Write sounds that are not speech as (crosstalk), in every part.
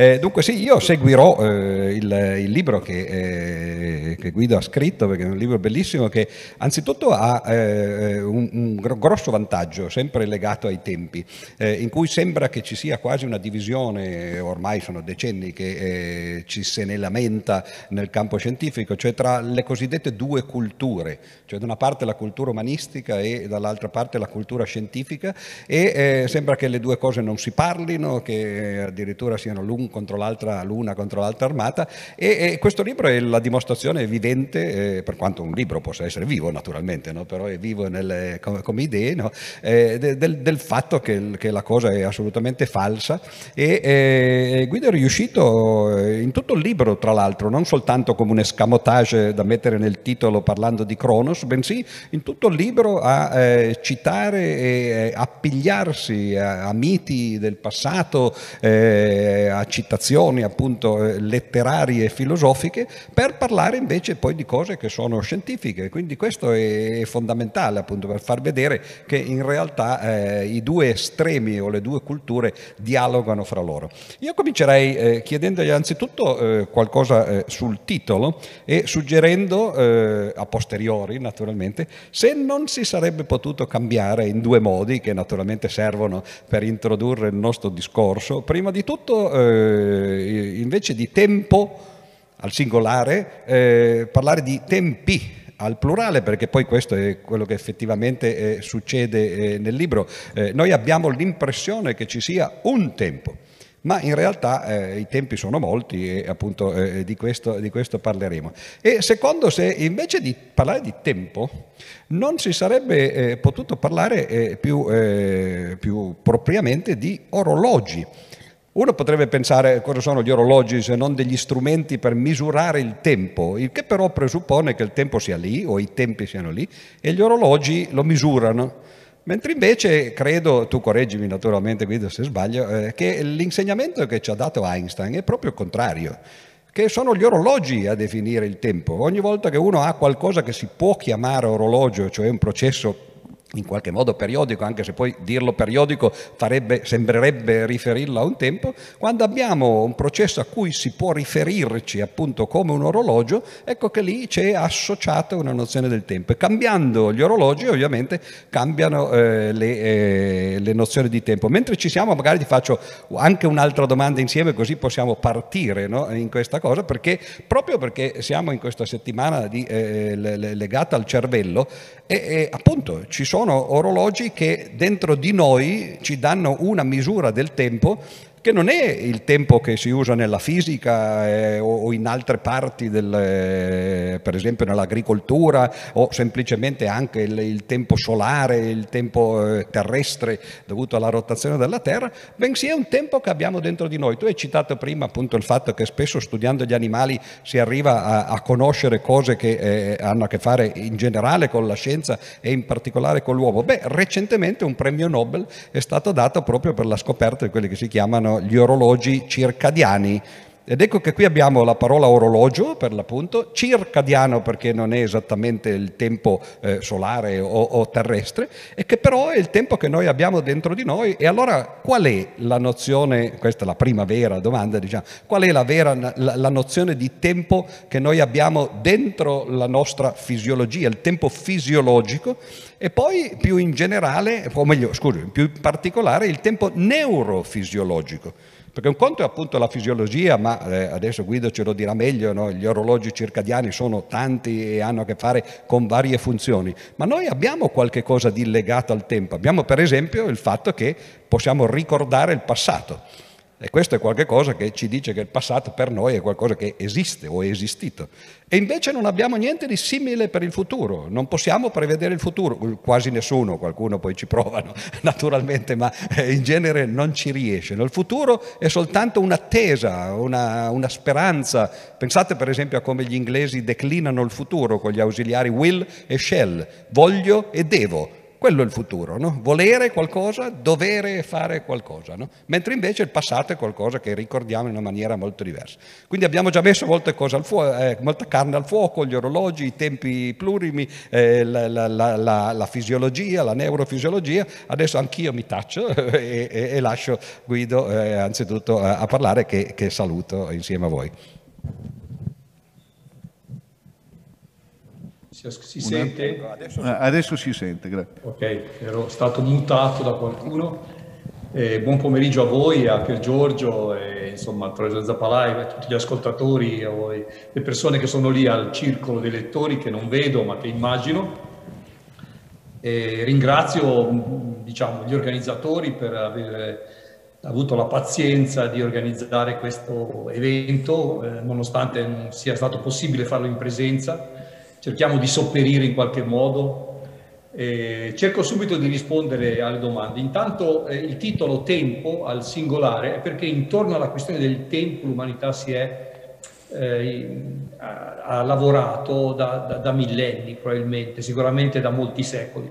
Eh, dunque sì, io seguirò eh, il, il, libro che, eh, che, Guido ha scritto, perché è un libro bellissimo che anzitutto ha eh, un, un, grosso vantaggio, sempre legato ai tempi, eh, in cui sembra che ci sia quasi una divisione, ormai sono decenni che eh, ci se ne lamenta nel campo scientifico, cioè tra le cosiddette due culture, cioè da una parte la cultura umanistica e dall'altra parte la cultura scientifica e sembra che le due cose non si parlino, che addirittura siano l'un contro l'altra, l'una contro l'altra armata e, e, questo libro è la dimostrazione vivente, eh, per quanto un libro possa essere vivo naturalmente, no? però è vivo nelle, come, come, idee, no? eh, del, del, fatto che, che, la cosa è assolutamente falsa e eh, Guido è riuscito eh, in tutto il libro tra l'altro, non soltanto come un escamotage da mettere nel titolo parlando di Cronos, bensì in tutto il libro a eh, citare e appigliarsi a, a miti del passato, a citazioni appunto letterarie e filosofiche, per parlare invece poi di cose che sono scientifiche. Quindi questo è fondamentale appunto per far vedere che in realtà eh, i due estremi o le due culture dialogano fra loro. Io comincerei eh, chiedendogli anzitutto eh, qualcosa eh, sul titolo e suggerendo a posteriori naturalmente se non si sarebbe potuto cambiare in due modi che naturalmente servono per introdurre il nostro discorso. Prima di tutto, eh, invece di tempo al singolare, eh, parlare di tempi al plurale, perché poi questo è quello che effettivamente eh, succede eh, nel libro. Eh, noi abbiamo l'impressione che ci sia un tempo ma in realtà eh, i tempi sono molti e appunto eh, di, questo, di, questo, parleremo. E secondo se invece di parlare di tempo non si sarebbe potuto parlare più, più propriamente di orologi. Uno potrebbe pensare cosa sono gli orologi se non degli strumenti per misurare il tempo, il che però presuppone che il tempo sia lì o i tempi siano lì e gli orologi lo misurano. Mentre invece credo, tu correggimi naturalmente Guido se sbaglio, eh, che l'insegnamento che ci ha dato Einstein è proprio il contrario, che sono gli orologi a definire il tempo. Ogni volta che uno ha qualcosa che si può chiamare orologio, cioè un processo in qualche modo periodico, anche se poi dirlo periodico farebbe, sembrerebbe riferirlo a un tempo, quando abbiamo un processo a cui si può riferirci appunto come un orologio, ecco che lì c'è associata una nozione del tempo. E cambiando gli orologi ovviamente cambiano eh, le, eh, le, nozioni di tempo. Mentre ci siamo magari ti faccio anche un'altra domanda insieme così possiamo partire no, in questa cosa, perché proprio perché siamo in questa settimana di, eh, legata al cervello e, e appunto ci sono sono orologi che dentro di noi ci danno una misura del tempo che non è il tempo che si usa nella fisica eh, o, in altre parti, del, eh, per esempio nell'agricoltura o semplicemente anche il, il tempo solare, il tempo eh, terrestre dovuto alla rotazione della Terra, bensì è un tempo che abbiamo dentro di noi. Tu hai citato prima appunto il fatto che spesso studiando gli animali si arriva a, a conoscere cose che eh, hanno a che fare in generale con la scienza e in particolare con l'uomo. Beh, recentemente un premio Nobel è stato dato proprio per la scoperta di quelli che si chiamano chiamano gli orologi circadiani. Ed ecco che qui abbiamo la parola orologio per l'appunto, circadiano perché non è esattamente il tempo eh, solare o, o, terrestre, e che però è il tempo che noi abbiamo dentro di noi. E allora qual è la nozione, questa è la prima vera domanda, diciamo, qual è la vera la, la nozione di tempo che noi abbiamo dentro la nostra fisiologia, il tempo fisiologico, e poi più in generale, o meglio, scusi, più in particolare il tempo neurofisiologico. Perché un conto è appunto la fisiologia, ma eh, adesso Guido ce lo dirà meglio, no? gli orologi circadiani sono tanti e hanno a che fare con varie funzioni, ma noi abbiamo qualche cosa di legato al tempo. Abbiamo per esempio il fatto che possiamo ricordare il passato. E questo è qualcosa che ci dice che il passato per noi è qualcosa che esiste o è esistito. E invece non abbiamo niente di simile per il futuro, non possiamo prevedere il futuro, quasi nessuno, qualcuno poi ci provano (laughs) naturalmente, ma eh, in genere non ci riesce. Il futuro è soltanto un'attesa, una, una speranza. Pensate per esempio a come gli inglesi declinano il futuro con gli ausiliari will e shall, voglio e devo quello è il futuro, no? volere qualcosa, dovere fare qualcosa, no? mentre invece il passato è qualcosa che ricordiamo in una maniera molto diversa. Quindi abbiamo già messo molte cose al fuoco, eh, molta carne al fuoco, gli orologi, i tempi plurimi, eh, la, la, la, la, fisiologia, la neurofisiologia, adesso anch'io mi taccio (laughs) e, e, e lascio Guido eh, anzitutto a, a parlare che, che saluto insieme a voi. Si, si sente? Adesso, ah, adesso, si sente, grazie. Ok, ero stato mutato da qualcuno. Eh, buon pomeriggio a voi, a Pier Giorgio, e, insomma a Torre Zappalai, a tutti gli ascoltatori, a voi, le persone che sono lì al circolo dei lettori che non vedo ma che immagino. E ringrazio diciamo, gli organizzatori per aver avuto la pazienza di organizzare questo evento, eh, nonostante non sia stato possibile farlo in presenza cerchiamo di sopperire in qualche modo. Eh, cerco subito di rispondere alle domande. Intanto eh, il titolo Tempo al singolare è perché intorno alla questione del tempo l'umanità si è, eh, ha, lavorato da, da, da, millenni probabilmente, sicuramente da molti secoli.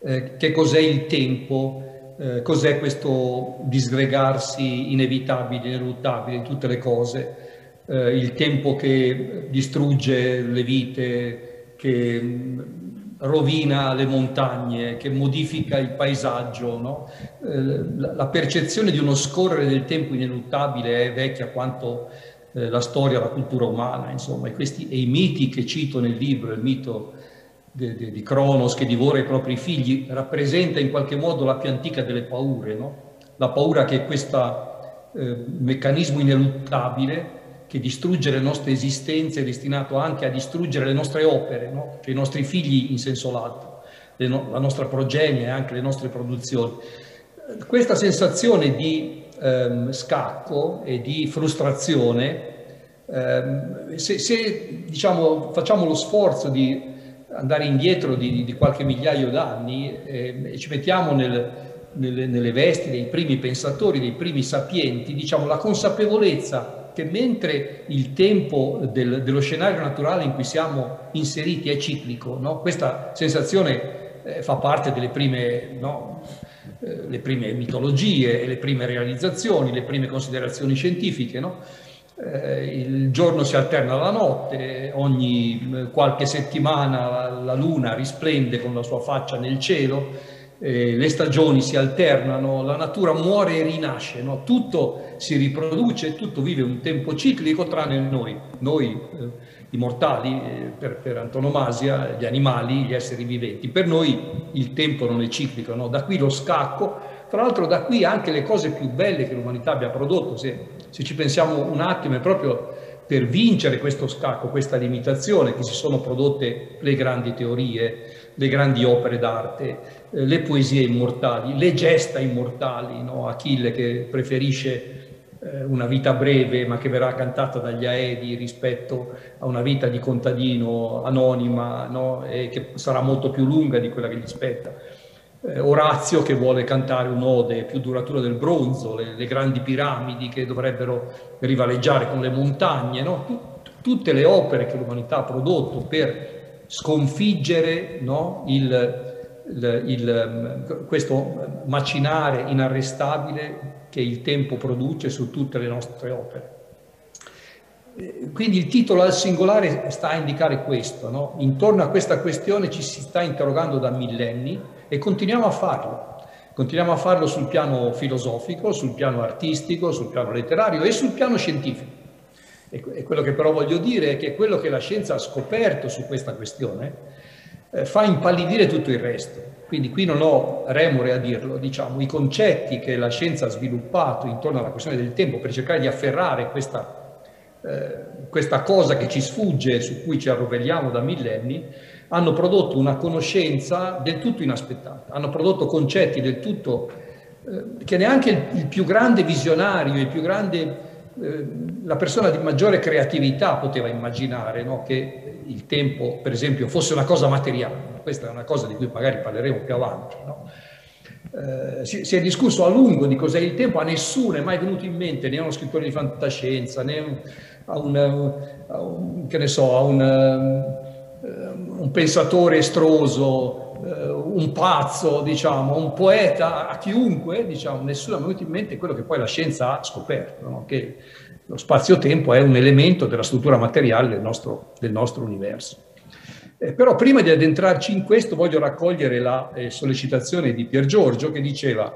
Eh, che cos'è il tempo? Eh, cos'è questo disgregarsi inevitabile, ineluttabile di tutte le cose? Eh, il tempo che distrugge le vite, che mm, rovina le montagne, che modifica il paesaggio. No? Eh, la percezione di uno scorrere del tempo ineluttabile è vecchia quanto eh, la storia, la cultura umana, insomma, e, questi, e i miti che cito nel libro, il mito di, Cronos che divora i propri figli, rappresenta in qualche modo la più antica delle paure, no? la paura che questo eh, meccanismo ineluttabile che distruggere le nostre esistenze è destinato anche a distruggere le nostre opere, no? cioè i nostri figli in senso lato, no la nostra progenie e anche le nostre produzioni. Questa sensazione di ehm, scacco e di frustrazione, ehm, se, se diciamo, facciamo lo sforzo di andare indietro di, di qualche migliaio d'anni eh, e ci mettiamo nel, nelle, nelle vesti dei primi pensatori, dei primi sapienti, diciamo la consapevolezza che mentre il tempo del, dello scenario naturale in cui siamo inseriti è ciclico, no? questa sensazione eh, fa parte delle prime, no? eh, le prime mitologie, le prime realizzazioni, le prime considerazioni scientifiche. No? Eh, il giorno si alterna alla notte, ogni eh, qualche settimana la, la luna risplende con la sua faccia nel cielo, eh, le stagioni si alternano, la natura muore e rinasce, no? tutto si riproduce, tutto vive un tempo ciclico tranne noi, noi eh, i mortali, eh, per, per, antonomasia, gli animali, gli esseri viventi. Per noi il tempo non è ciclico, no? da qui lo scacco, tra l'altro da qui anche le cose più belle che l'umanità abbia prodotto, se, se ci pensiamo un attimo, è proprio per vincere questo scacco, questa limitazione, che si sono prodotte le grandi teorie, le grandi opere d'arte, le poesie immortali, le gesta immortali, no? Achille che preferisce eh, una vita breve ma che verrà cantata dagli Aedi rispetto a una vita di contadino anonima no? e che sarà molto più lunga di quella che gli spetta. Eh, Orazio che vuole cantare un'ode più duratura del bronzo, le, le, grandi piramidi che dovrebbero rivaleggiare con le montagne, no? tutte le opere che l'umanità ha prodotto per sconfiggere no? il, il, questo macinare inarrestabile che il tempo produce su tutte le nostre opere. Quindi il titolo al singolare sta a indicare questo, no? intorno a questa questione ci si sta interrogando da millenni e continuiamo a farlo. Continuiamo a farlo sul piano filosofico, sul piano artistico, sul piano letterario e sul piano scientifico. E quello che però voglio dire è che quello che la scienza ha scoperto su questa questione eh, fa impallidire tutto il resto. Quindi qui non ho remore a dirlo, diciamo, i concetti che la scienza ha sviluppato intorno alla questione del tempo per cercare di afferrare questa, eh, questa cosa che ci sfugge, su cui ci arrovelliamo da millenni, hanno prodotto una conoscenza del tutto inaspettata, hanno prodotto concetti del tutto eh, che neanche il, il più grande visionario, il più grande eh, la persona di maggiore creatività poteva immaginare no? che il tempo, per esempio, fosse una cosa materiale. Questa è una cosa di cui magari parleremo più avanti. No? Eh, si, è discusso a lungo di cos'è il tempo, a nessuno è mai venuto in mente, né a uno scrittore di fantascienza, né a un, a un che ne so, a un, um, un pensatore estroso eh, un pazzo, diciamo, un poeta, a chiunque, diciamo, nessuno ha venuto in mente quello che poi la scienza ha scoperto, no? che lo spazio-tempo è un elemento della struttura materiale del nostro, del nostro universo. Eh, però prima di addentrarci in questo voglio raccogliere la eh, sollecitazione di Pier Giorgio che diceva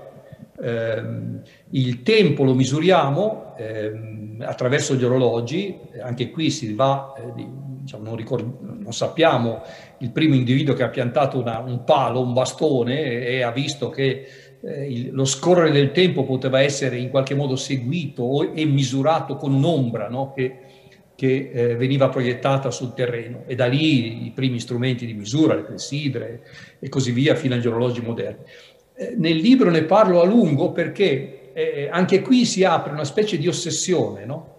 ehm, il tempo lo misuriamo ehm, attraverso gli orologi, anche qui si va, eh, diciamo, non, ricord- non, sappiamo il primo individuo che ha piantato una, un palo, un bastone e, ha visto che eh, il, lo scorrere del tempo poteva essere in qualche modo seguito o, e misurato con un'ombra no? che, che eh, veniva proiettata sul terreno e da lì i primi strumenti di misura, le clessidre e così via fino agli orologi moderni. Eh, nel libro ne parlo a lungo perché eh, anche qui si apre una specie di ossessione, no?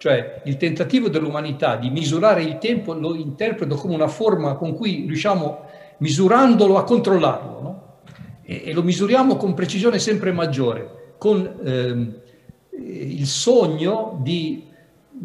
Cioè il tentativo dell'umanità di misurare il tempo lo interpreto come una forma con cui riusciamo, misurandolo, a controllarlo, no? e, e, lo misuriamo con precisione sempre maggiore, con ehm, il sogno di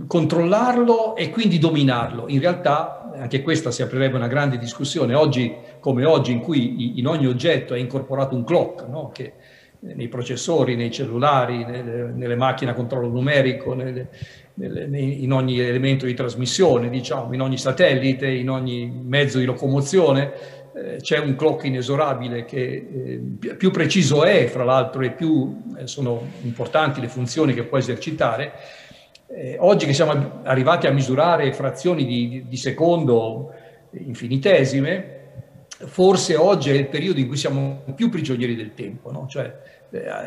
controllarlo e quindi dominarlo. In realtà, anche questa si aprirebbe una grande discussione, oggi come oggi, in cui in ogni oggetto è incorporato un clock, no? che nei processori, nei cellulari, nelle, nelle macchine a controllo numerico, nelle, in ogni elemento di trasmissione, diciamo, in ogni satellite, in ogni mezzo di locomozione, eh, c'è un clock inesorabile che eh, più preciso è, fra l'altro, e più eh, sono importanti le funzioni che può esercitare. Eh, oggi che siamo arrivati a misurare frazioni di, di secondo infinitesime, forse oggi è il periodo in cui siamo più prigionieri del tempo, no? cioè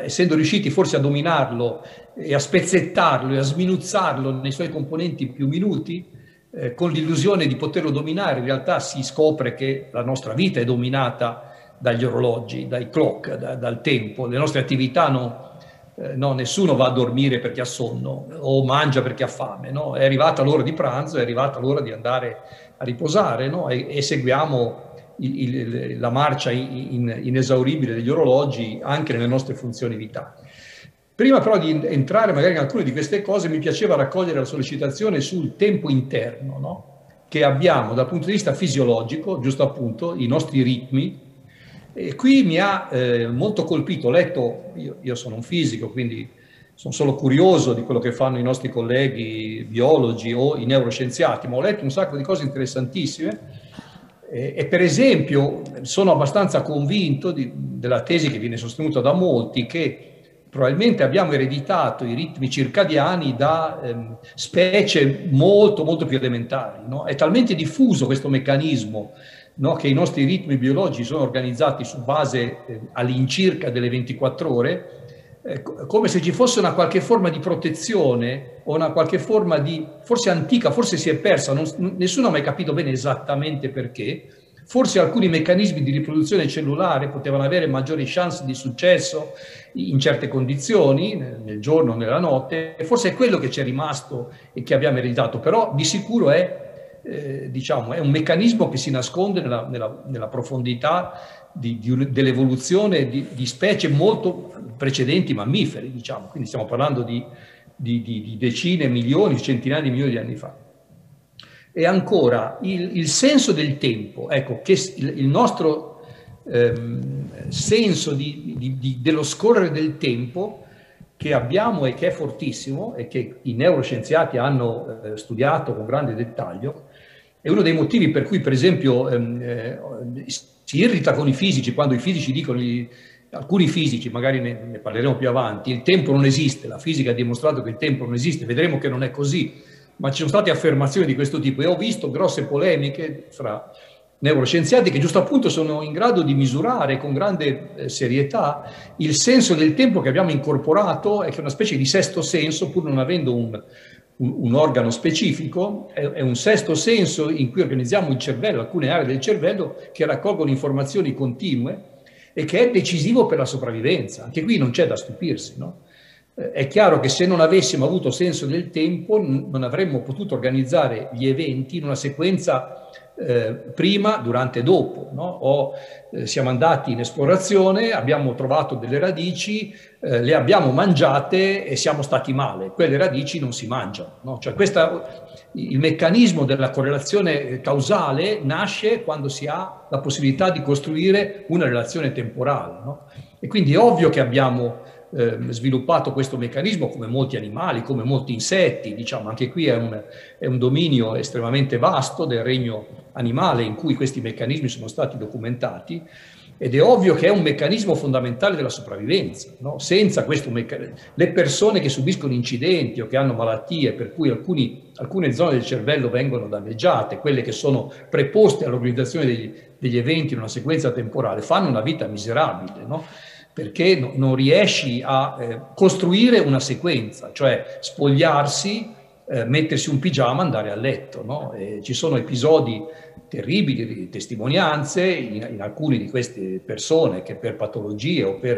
essendo riusciti forse a dominarlo e a spezzettarlo e a sminuzzarlo nei suoi componenti più minuti, eh, con l'illusione di poterlo dominare, in realtà si scopre che la nostra vita è dominata dagli orologi, dai clock, da, dal tempo, le nostre attività no, eh, no, nessuno va a dormire perché ha sonno o mangia perché ha fame, no? è arrivata l'ora di pranzo, è arrivata l'ora di andare a riposare e, e seguiamo il, il, la marcia in, inesauribile degli orologi anche nelle nostre funzioni vitali. Prima però di entrare magari in alcune di queste cose mi piaceva raccogliere la sollecitazione sul tempo interno no? che abbiamo dal punto di vista fisiologico, giusto appunto, i nostri ritmi. E qui mi ha eh, molto colpito, ho letto, io, io sono un fisico, quindi sono solo curioso di quello che fanno i nostri colleghi biologi o i neuroscienziati, ma ho letto un sacco di cose interessantissime e, per esempio sono abbastanza convinto di, della tesi che viene sostenuta da molti che probabilmente abbiamo ereditato i ritmi circadiani da ehm, specie molto molto più elementari. No? È talmente diffuso questo meccanismo no? che i nostri ritmi biologici sono organizzati su base eh, all'incirca delle 24 ore eh, come se ci fosse una qualche forma di protezione o una qualche forma di, forse antica, forse si è persa, non, nessuno ha mai capito bene esattamente perché, forse alcuni meccanismi di riproduzione cellulare potevano avere maggiori chance di successo in certe condizioni, nel giorno nella notte, e forse è quello che ci è rimasto e che abbiamo ereditato, però di sicuro è, eh, diciamo, è un meccanismo che si nasconde nella, nella, nella profondità di, di, dell'evoluzione di, di, specie molto precedenti mammiferi, diciamo, quindi stiamo parlando di, di decine, milioni, centinaia di milioni di anni fa. E ancora il, il senso del tempo, ecco, che il, il nostro ehm, senso dello scorrere del tempo che abbiamo e che è fortissimo e che i neuroscienziati hanno eh, studiato con grande dettaglio, è uno dei motivi per cui, per esempio, ehm, eh, si irrita con i fisici quando i fisici dicono, alcuni fisici, magari ne, ne, parleremo più avanti, il tempo non esiste, la fisica ha dimostrato che il tempo non esiste, vedremo che non è così, ma ci sono state affermazioni di questo tipo. E ho visto grosse polemiche fra neuroscienziati che giusto appunto sono in grado di misurare con grande eh, serietà il senso del tempo che abbiamo incorporato e che è una specie di sesto senso, pur non avendo un, un, un organo specifico, è, è, un sesto senso in cui organizziamo il cervello, alcune aree del cervello che raccolgono informazioni continue e che è decisivo per la sopravvivenza. Anche qui non c'è da stupirsi, no? Eh, è chiaro che se non avessimo avuto senso del tempo non avremmo potuto organizzare gli eventi in una sequenza eh, prima, durante e dopo. No? O, eh, siamo andati in esplorazione, abbiamo trovato delle radici, eh, le abbiamo mangiate e siamo stati male. Quelle radici non si mangiano. No? Cioè questa, il meccanismo della correlazione causale nasce quando si ha la possibilità di costruire una relazione temporale. No? E quindi è ovvio che abbiamo eh, sviluppato questo meccanismo come molti animali, come molti insetti, diciamo anche qui è un, è un, dominio estremamente vasto del regno animale in cui questi meccanismi sono stati documentati ed è ovvio che è un meccanismo fondamentale della sopravvivenza. No? Senza questo meccanismo, le persone che subiscono incidenti o che hanno malattie per cui alcuni, alcune zone del cervello vengono danneggiate, quelle che sono preposte all'organizzazione degli, degli eventi in una sequenza temporale, fanno una vita miserabile. No? Perché no, non riesci a eh, costruire una sequenza, cioè spogliarsi, eh, mettersi un pigiama, andare a letto. No? ci sono episodi terribili testimonianze in, in, alcune di queste persone che per patologie o per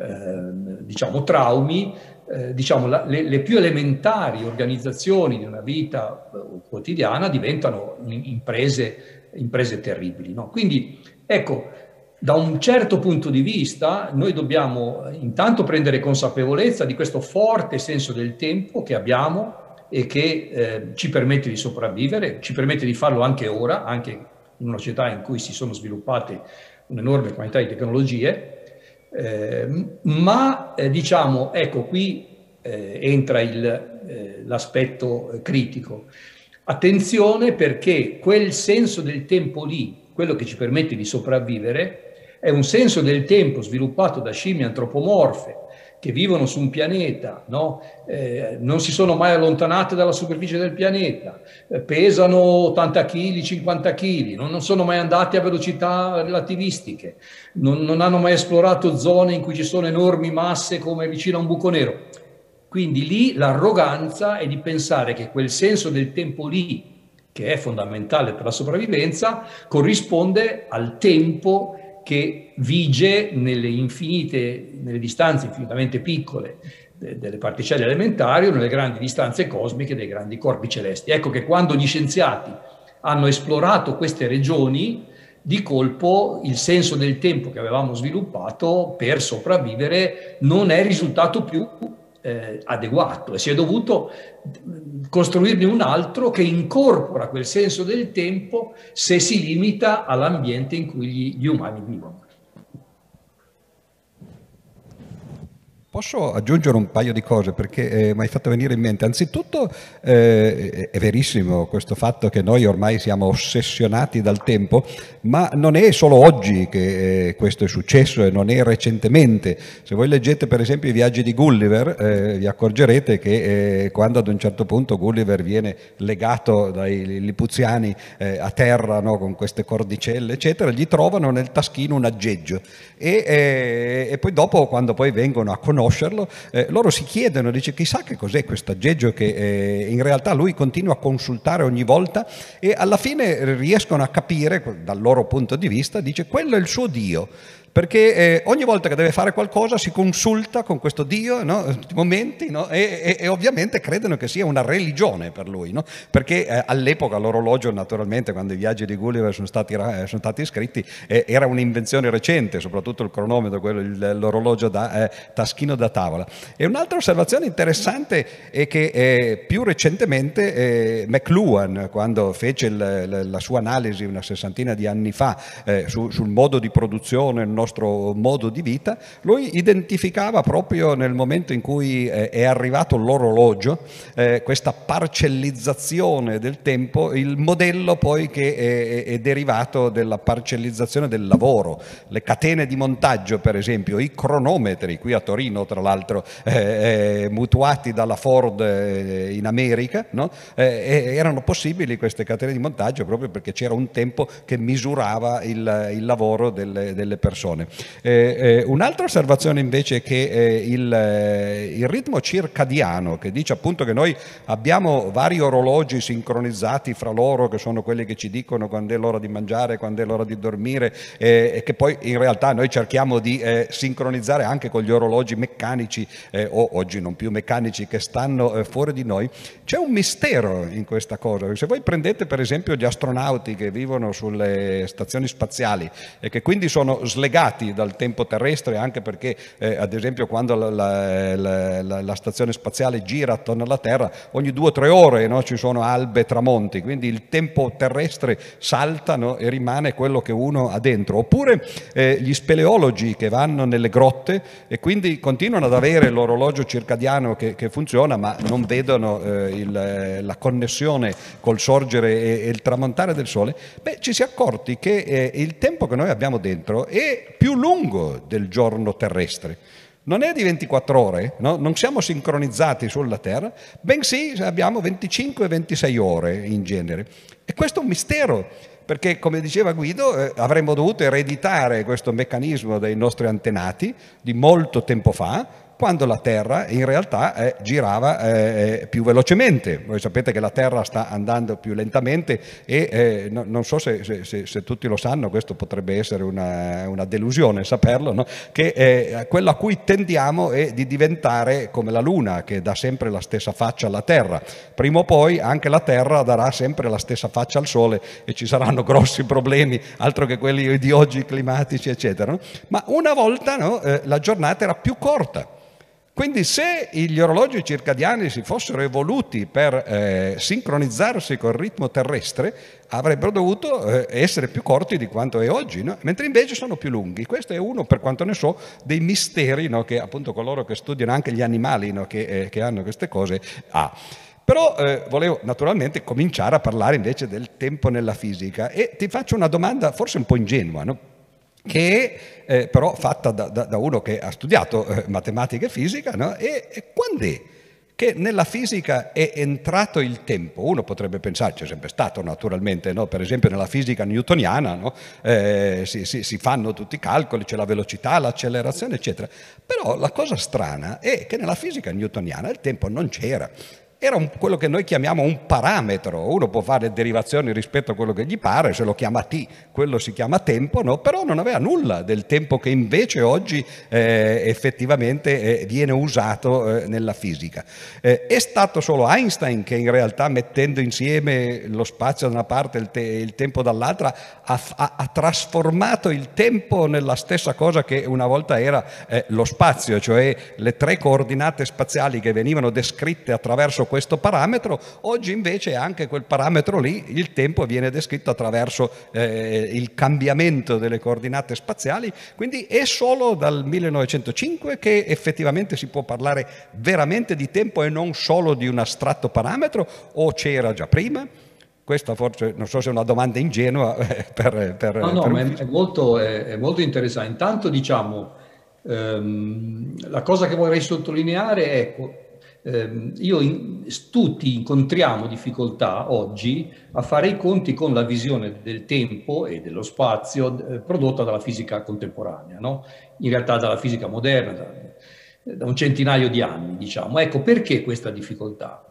eh, diciamo, traumi, eh, diciamo, la, le, le, più elementari organizzazioni di una vita eh, quotidiana diventano imprese, imprese terribili. No? Quindi ecco, da un certo punto di vista noi dobbiamo intanto prendere consapevolezza di questo forte senso del tempo che abbiamo e che eh, ci permette di sopravvivere, ci permette di farlo anche ora, anche in una società in cui si sono sviluppate un'enorme quantità di tecnologie, eh, ma eh, diciamo, ecco qui eh, entra eh, l'aspetto critico. Attenzione perché quel senso del tempo lì, quello che ci permette di sopravvivere, è un senso del tempo sviluppato da scimmie antropomorfe che vivono su un pianeta, no? eh, non si sono mai allontanate dalla superficie del pianeta, eh, pesano 80 kg, 50 kg, non, non, sono mai andati a velocità relativistiche, non, non hanno mai esplorato zone in cui ci sono enormi masse come vicino a un buco nero. Quindi lì l'arroganza è di pensare che quel senso del tempo lì, che è fondamentale per la sopravvivenza, corrisponde al tempo che vige nelle infinite, nelle distanze infinitamente piccole delle particelle elementari o nelle grandi distanze cosmiche dei grandi corpi celesti. Ecco che quando gli scienziati hanno esplorato queste regioni, di colpo il senso del tempo che avevamo sviluppato per sopravvivere non è risultato più eh, adeguato e si è dovuto costruirne un altro che incorpora quel senso del tempo se si limita all'ambiente in cui gli, gli umani vivono. Posso aggiungere un paio di cose perché eh, mi hai fatto venire in mente. Anzitutto eh, è verissimo questo fatto che noi ormai siamo ossessionati dal tempo, ma non è solo oggi che eh, questo è successo e non è recentemente. Se voi leggete per esempio i viaggi di Gulliver, eh, vi accorgerete che eh, quando ad un certo punto Gulliver viene legato dai lipuziani eh, a terra no, con queste cordicelle, eccetera, gli trovano nel taschino un aggeggio e, e poi dopo quando poi vengono a conoscere conoscerlo, eh, loro si chiedono, dice chissà che cos'è questo aggeggio che eh, in realtà lui continua a consultare ogni volta e alla fine riescono a capire dal loro punto di vista, dice quello è il suo Dio perché eh, ogni volta che deve fare qualcosa si consulta con questo Dio, no? momenti, no? e, e, e, ovviamente credono che sia una religione per lui, no? perché eh, all'epoca l'orologio naturalmente quando i viaggi di Gulliver sono stati, eh, sono stati scritti eh, era un'invenzione recente, soprattutto il cronometro, quello, il, l'orologio da, eh, taschino da tavola. E un'altra osservazione interessante è che eh, più recentemente McLuhan, quando fece il, la sua analisi una sessantina di anni fa su, sul modo di produzione, nostro modo di vita, lui identificava proprio nel momento in cui eh, è arrivato l'orologio, eh, questa parcellizzazione del tempo, il modello poi che è, derivato dalla parcellizzazione del lavoro, le catene di montaggio per esempio, i cronometri, qui a Torino tra l'altro eh, eh mutuati dalla Ford eh, in America, no? Eh, erano possibili queste catene di montaggio proprio perché c'era un tempo che misurava il, il lavoro delle, delle persone persone. Eh, eh, un'altra osservazione invece è che eh, il, eh, il, ritmo circadiano, che dice appunto che noi abbiamo vari orologi sincronizzati fra loro, che sono quelli che ci dicono quando è l'ora di mangiare, quando è l'ora di dormire, eh, e che poi in realtà noi cerchiamo di eh, sincronizzare anche con gli orologi meccanici o oggi non più meccanici che stanno fuori di noi, c'è un mistero in questa cosa. Se voi prendete per esempio gli astronauti che vivono sulle stazioni spaziali e che quindi sono slegati dal tempo terrestre, anche perché eh, ad esempio quando la, la, la, la, stazione spaziale gira attorno alla Terra, ogni due o tre ore no, ci sono albe e tramonti, quindi il tempo terrestre salta no, e rimane quello che uno ha dentro. Oppure eh, gli speleologi che vanno nelle grotte e quindi continuano ad avere l'orologio circadiano che, che funziona, ma non vedono eh, il, la connessione col sorgere e, e, il tramontare del sole, beh, ci si è accorti che eh, il tempo che noi abbiamo dentro è più lungo del giorno terrestre. Non è di 24 ore, no? non siamo sincronizzati sulla Terra, bensì abbiamo 25 26 ore in genere. E questo è un mistero, perché come diceva Guido eh, avremmo dovuto ereditare questo meccanismo dai nostri antenati di molto tempo fa, quando la Terra in realtà eh, girava eh, eh, più velocemente. Voi sapete che la Terra sta andando più lentamente e eh, no, non so se, se, se, tutti lo sanno, questo potrebbe essere una, una delusione saperlo, no? che eh, quello a cui tendiamo è di diventare come la Luna, che dà sempre la stessa faccia alla Terra. Prima o poi anche la Terra darà sempre la stessa faccia al Sole e ci saranno grossi problemi, altro che quelli di oggi climatici, eccetera. No? Ma una volta eh, la giornata era più corta. Quindi se gli orologi circadiani si fossero evoluti per eh, sincronizzarsi col ritmo terrestre, avrebbero dovuto eh, essere più corti di quanto è oggi, no? mentre invece sono più lunghi. Questo è uno, per quanto ne so, dei misteri no? che appunto coloro che studiano anche gli animali no? che, eh, che, hanno queste cose ha. Però eh, volevo naturalmente cominciare a parlare invece del tempo nella fisica e ti faccio una domanda forse un po' ingenua, no? Che è eh, però fatta da, da, da, uno che ha studiato eh, matematica e fisica, no? e, e quando è che nella fisica è entrato il tempo. Uno potrebbe pensare, c'è sempre stato naturalmente, no? per esempio nella fisica newtoniana no? eh, si, si, si, fanno tutti i calcoli, c'è la velocità, l'accelerazione, eccetera. Però la cosa strana è che nella fisica newtoniana il tempo non c'era era un, quello che noi chiamiamo un parametro, uno può fare derivazioni rispetto a quello che gli pare, se lo chiama t, quello si chiama tempo, no? però non aveva nulla del tempo che invece oggi eh, effettivamente eh, viene usato eh, nella fisica. Eh, è stato solo Einstein che in realtà mettendo insieme lo spazio da una parte e il, te- il, tempo dall'altra ha, ha, ha, trasformato il tempo nella stessa cosa che una volta era eh, lo spazio, cioè le tre coordinate spaziali che venivano descritte attraverso questo parametro, oggi invece anche quel parametro lì, il tempo viene descritto attraverso eh, il cambiamento delle coordinate spaziali, quindi è solo dal 1905 che effettivamente si può parlare veramente di tempo e non solo di un astratto parametro o c'era già prima? Questa forse non so se è una domanda ingenua (laughs) per, per No, no, per ma è, è, molto, è, è, molto, interessante. Intanto diciamo, ehm, la cosa che vorrei sottolineare è eh, io in, tutti incontriamo difficoltà oggi a fare i conti con la visione del tempo e dello spazio eh, prodotta dalla fisica contemporanea, no? in realtà dalla fisica moderna, da, da, un centinaio di anni, diciamo. Ecco perché questa difficoltà?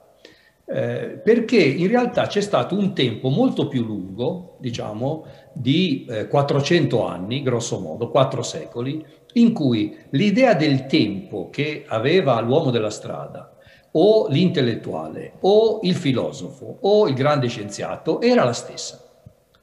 Eh, perché in realtà c'è stato un tempo molto più lungo, diciamo, di 400 eh, anni, grosso modo, 4 secoli, in cui l'idea del tempo che aveva l'uomo della strada o l'intellettuale o il filosofo o il grande scienziato era la stessa.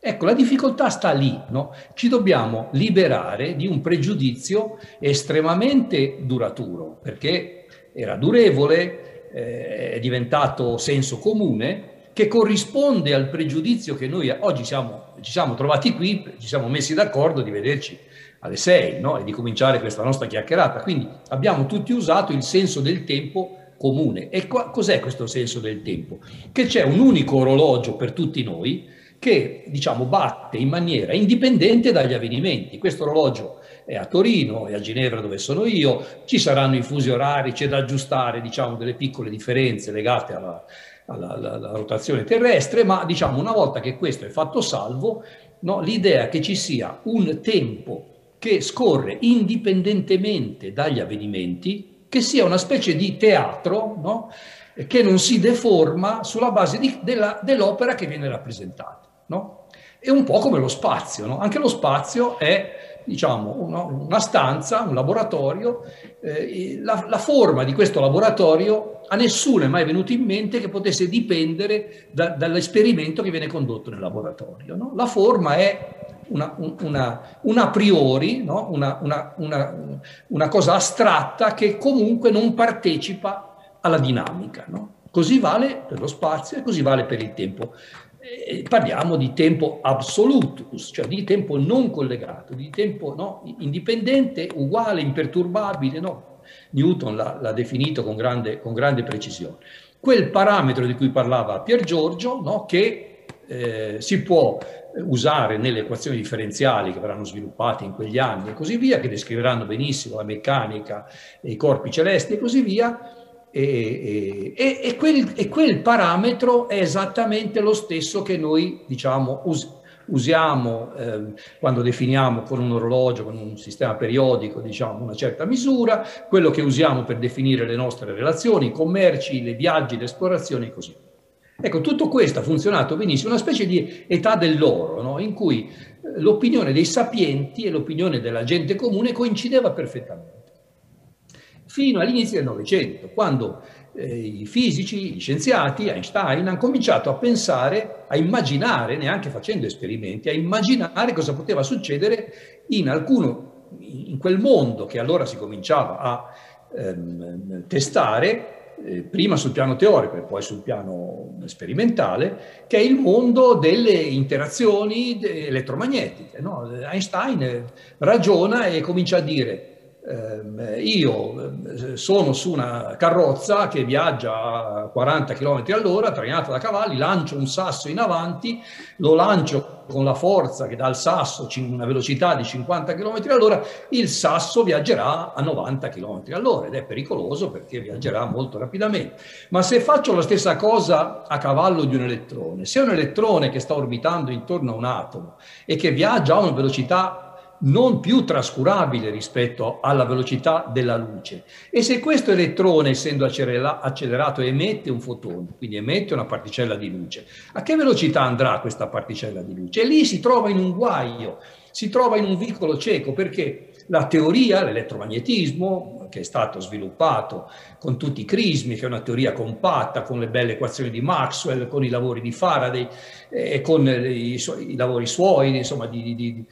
Ecco, la difficoltà sta lì, no? Ci dobbiamo liberare di un pregiudizio estremamente duraturo, perché era durevole, eh, è diventato senso comune, che corrisponde al pregiudizio che noi oggi siamo, ci siamo trovati qui, ci siamo messi d'accordo di vederci alle sei no? e di cominciare questa nostra chiacchierata. Quindi abbiamo tutti usato il senso del tempo comune. E qua, cos'è questo senso del tempo? Che c'è un unico orologio per tutti noi che diciamo batte in maniera indipendente dagli avvenimenti. Questo orologio è a Torino, è a Ginevra dove sono io, ci saranno i fusi orari, c'è da aggiustare diciamo delle piccole differenze legate alla, alla, alla, alla rotazione terrestre, ma diciamo una volta che questo è fatto salvo, no, l'idea che ci sia un tempo che scorre indipendentemente dagli avvenimenti, che sia una specie di teatro no? che non si deforma sulla base di, della, dell'opera che viene rappresentata. No? È un po' come lo spazio, no? anche lo spazio è diciamo, una, una stanza, un laboratorio. Eh, la, la, forma di questo laboratorio a nessuno è mai venuto in mente che potesse dipendere da, dall'esperimento che viene condotto nel laboratorio. La forma è una, una, una priori, no? una, una, cosa astratta che comunque non partecipa alla dinamica. No? Così vale per lo spazio e così vale per il tempo. E parliamo di tempo absolutus, cioè di tempo non collegato, di tempo no, indipendente, uguale, imperturbabile. Newton l'ha, l'ha definito con grande, con grande, precisione. Quel parametro di cui parlava Pier Giorgio, che eh, si può usare nelle equazioni differenziali che verranno sviluppate in quegli anni e così via, che descriveranno benissimo la meccanica i corpi celesti e così via, e, e, e, quel, e, quel, parametro è esattamente lo stesso che noi diciamo, us, usiamo eh, quando definiamo con un orologio, con un sistema periodico, diciamo, una certa misura, quello che usiamo per definire le nostre relazioni, i commerci, i viaggi, le esplorazioni e così. Ecco, tutto questo ha funzionato benissimo, una specie di età dell'oro, no? in cui eh, l'opinione dei sapienti e l'opinione della gente comune coincideva perfettamente fino all'inizio del Novecento, quando eh, i fisici, gli scienziati, Einstein, hanno cominciato a pensare, a immaginare, neanche facendo esperimenti, a immaginare cosa poteva succedere in alcuno, in quel mondo che allora si cominciava a ehm, testare, eh, prima sul piano teorico e poi sul piano sperimentale, che è il mondo delle interazioni elettromagnetiche. No? Einstein ragiona e comincia a dire eh, io eh, sono su una carrozza che viaggia a 40 km all'ora, trainata da cavalli, lancio un sasso in avanti, lo lancio con la forza che dà al sasso una velocità di 50 km all'ora, il sasso viaggerà a 90 km all'ora ed è pericoloso perché viaggerà molto rapidamente. Ma se faccio la stessa cosa a cavallo di un elettrone, se un elettrone che sta orbitando intorno a un atomo e che viaggia a una velocità non più trascurabile rispetto alla velocità della luce. E se questo elettrone, essendo accelerato, emette un fotone, quindi emette una particella di luce, a che velocità andrà questa particella di luce? E lì si trova in un guaio, si trova in un vicolo cieco, perché la teoria, l'elettromagnetismo, che è stato sviluppato con tutti i crismi, che è una teoria compatta, con le belle equazioni di Maxwell, con i lavori di Faraday e eh, con i, i, lavori suoi, insomma, di, di,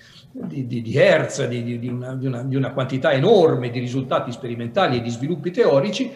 di, di, di Hertz, di, di, una, una, di, una, quantità enorme di risultati sperimentali e di sviluppi teorici,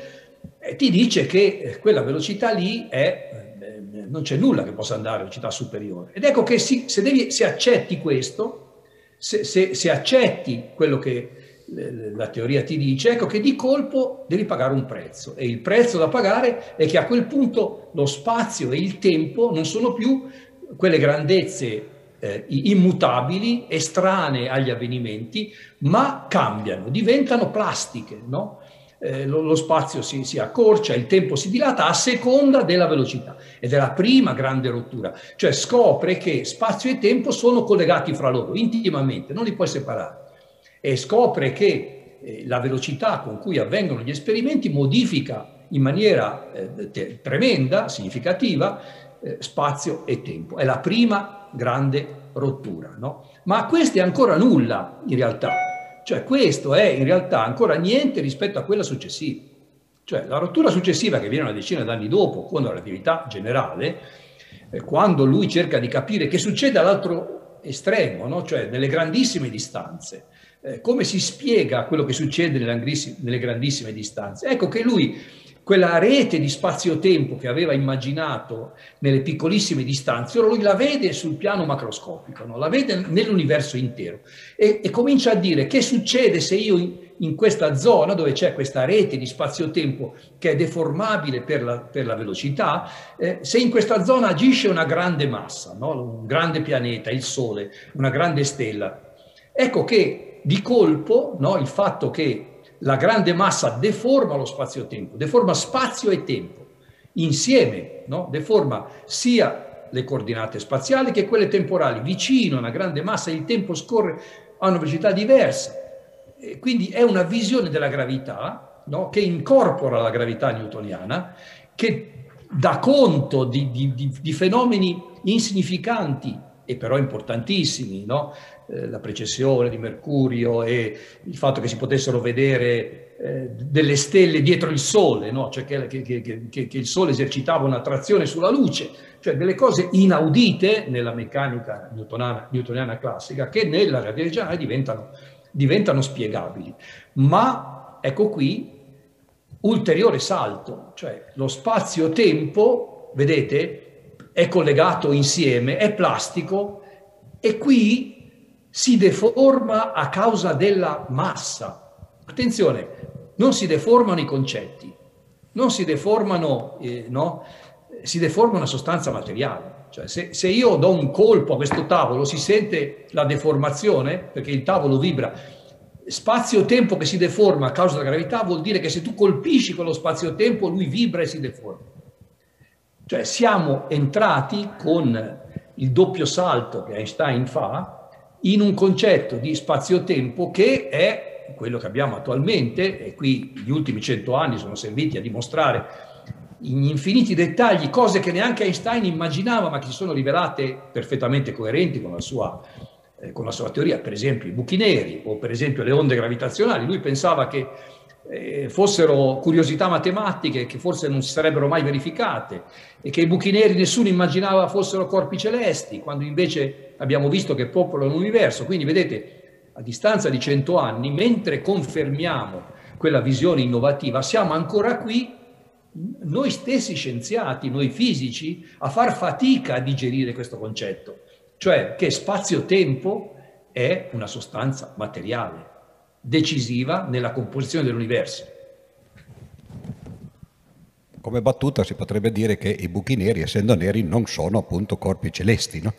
eh, ti dice che eh, quella velocità lì è, eh, non c'è nulla che possa andare a velocità superiore. Ed ecco che si, se, devi, se, accetti questo, se, se, se accetti quello che la teoria ti dice, ecco che di colpo devi pagare un prezzo e il prezzo da pagare è che a quel punto lo spazio e il tempo non sono più quelle grandezze eh, immutabili, estranee agli avvenimenti, ma cambiano, diventano plastiche, no? eh, lo, lo, spazio si, si, accorcia, il tempo si dilata a seconda della velocità. Ed è la prima grande rottura, cioè scopre che spazio e tempo sono collegati fra loro intimamente, non li puoi separare. E scopre che eh, la velocità con cui avvengono gli esperimenti modifica in maniera eh, tremenda, significativa, eh, spazio e tempo. È la prima grande rottura, no? Ma questo è ancora nulla in realtà, cioè questo è in realtà ancora niente rispetto a quella successiva. Cioè la rottura successiva che viene una decina d'anni dopo con la relatività generale, eh, quando lui cerca di capire che succede all'altro estremo, no? cioè nelle grandissime distanze, eh, come si spiega quello che succede nelle grandissime distanze? Ecco che lui quella rete di spazio-tempo che aveva immaginato nelle piccolissime distanze, ora lui la vede sul piano macroscopico, no? la vede nell'universo intero e, e, comincia a dire che succede se io in, in questa zona dove c'è questa rete di spazio-tempo che è deformabile per la, per la velocità, eh, se in questa zona agisce una grande massa, no? un grande pianeta, il Sole, una grande stella, ecco che di colpo no? il fatto che la grande massa deforma lo spazio-tempo, deforma spazio e tempo insieme, no? deforma sia le coordinate spaziali che quelle temporali. Vicino a una grande massa il tempo scorre hanno velocità diverse. E quindi è una visione della gravità no? che incorpora la gravità newtoniana, che dà conto di, di, di, di fenomeni insignificanti e però importantissimi, no? eh, la precessione di Mercurio e il fatto che si potessero vedere eh, delle stelle dietro il Sole, no? cioè che, che, che, che, il Sole esercitava un'attrazione sulla luce, cioè delle cose inaudite nella meccanica newtoniana, newtoniana classica che nella generale diventano, diventano spiegabili. Ma ecco qui ulteriore salto, cioè lo spazio-tempo, vedete, è collegato insieme, è plastico e qui si deforma a causa della massa. Attenzione, non si deformano i concetti, non si deformano, eh, no? si deforma una sostanza materiale. Cioè, se, se io do un colpo a questo tavolo, si sente la deformazione perché il tavolo vibra spazio-tempo che si deforma a causa della gravità vuol dire che se tu colpisci quello spazio-tempo lui vibra e si deforma. Cioè siamo entrati con il doppio salto che Einstein fa in un concetto di spazio-tempo che è quello che abbiamo attualmente e qui gli ultimi cento anni sono serviti a dimostrare in infiniti dettagli cose che neanche Einstein immaginava ma che si sono rivelate perfettamente coerenti con la sua eh, con la sua teoria, per esempio i buchi neri o per esempio le onde gravitazionali. Lui pensava che eh, fossero curiosità matematiche che forse non si sarebbero mai verificate e che i buchi neri nessuno immaginava fossero corpi celesti, quando invece abbiamo visto che popolano l'universo. Quindi vedete, a distanza di cento anni, mentre confermiamo quella visione innovativa, siamo ancora qui noi stessi scienziati, noi fisici, a far fatica a digerire questo concetto cioè che spazio-tempo è una sostanza materiale, decisiva nella composizione dell'universo. Come battuta si potrebbe dire che i buchi neri, essendo neri, non sono appunto corpi celesti, no?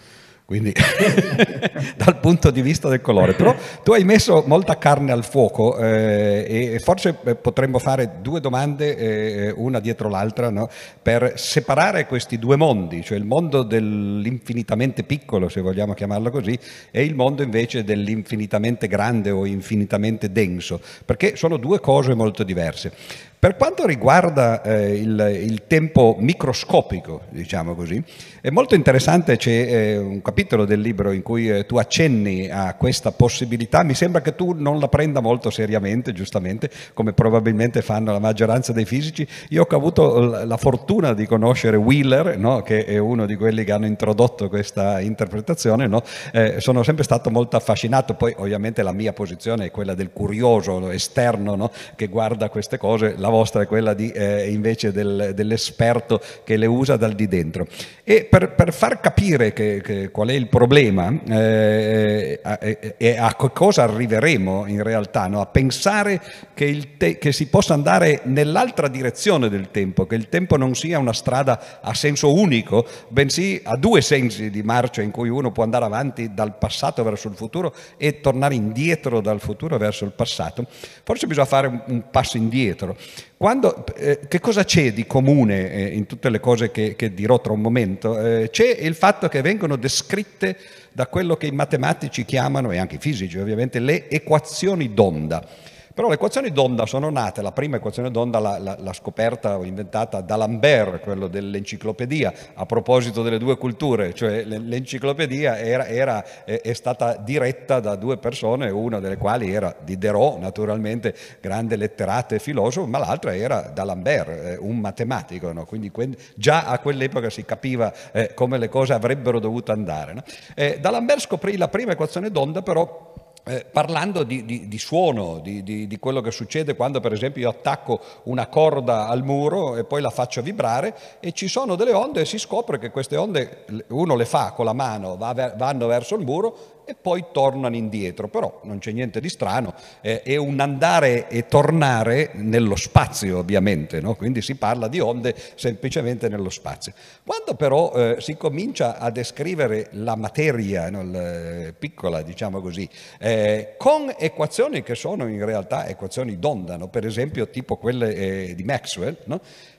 Quindi (laughs) dal punto di vista del colore. Però tu hai messo molta carne al fuoco eh, e forse eh, potremmo fare due domande, eh, una dietro l'altra, no? per separare questi due mondi, cioè il mondo dell'infinitamente piccolo, se vogliamo chiamarlo così, e il mondo invece dell'infinitamente grande o infinitamente denso, perché sono due cose molto diverse. Per quanto riguarda eh, il, il, tempo microscopico, diciamo così, è molto interessante, c'è eh, un capitolo del libro in cui eh, tu accenni a questa possibilità, mi sembra che tu non la prenda molto seriamente, giustamente, come probabilmente fanno la maggioranza dei fisici. Io ho avuto la fortuna di conoscere Wheeler, no? che è uno di quelli che hanno introdotto questa interpretazione, no? Eh, sono sempre stato molto affascinato, poi ovviamente la mia posizione è quella del curioso esterno no? che guarda queste cose. La vostra è quella di, eh, invece del, dell'esperto che le usa dal di dentro. E per, per far capire che, che qual è il problema eh, eh, e a cosa arriveremo in realtà, no? a pensare che, te- che si possa andare nell'altra direzione del tempo, che il tempo non sia una strada a senso unico, bensì a due sensi di marcia in cui uno può andare avanti dal passato verso il futuro e tornare indietro dal futuro verso il passato, forse bisogna fare un passo indietro. Quando, eh, che cosa c'è di comune eh, in tutte le cose che, che dirò tra un momento? Eh, c'è il fatto che vengono descritte da quello che i matematici chiamano, e anche i fisici ovviamente, le equazioni d'onda. Però le equazioni d'onda sono nate, la prima equazione d'onda l'ha, scoperta o inventata da Lambert, quello dell'enciclopedia, a proposito delle due culture, cioè l'enciclopedia era, era, è stata diretta da due persone, una delle quali era Diderot, naturalmente grande letterato e filosofo, ma l'altra era da Lambert, eh, un matematico, no? quindi già a quell'epoca si capiva eh, come le cose avrebbero dovuto andare. No? Eh, da Lambert scoprì la prima equazione d'onda, però eh, parlando di, di, di suono, di, di, quello che succede quando per esempio io attacco una corda al muro e poi la faccio vibrare e ci sono delle onde e si scopre che queste onde uno le fa con la mano, va, vanno verso il muro e poi tornano indietro, però non c'è niente di strano, eh, è un andare e tornare nello spazio ovviamente, no? quindi si parla di onde semplicemente nello spazio. Quando però eh, si comincia a descrivere la materia no? l, piccola, diciamo così, eh, con equazioni che sono in realtà equazioni d'onda, no? per esempio tipo quelle eh, di Maxwell,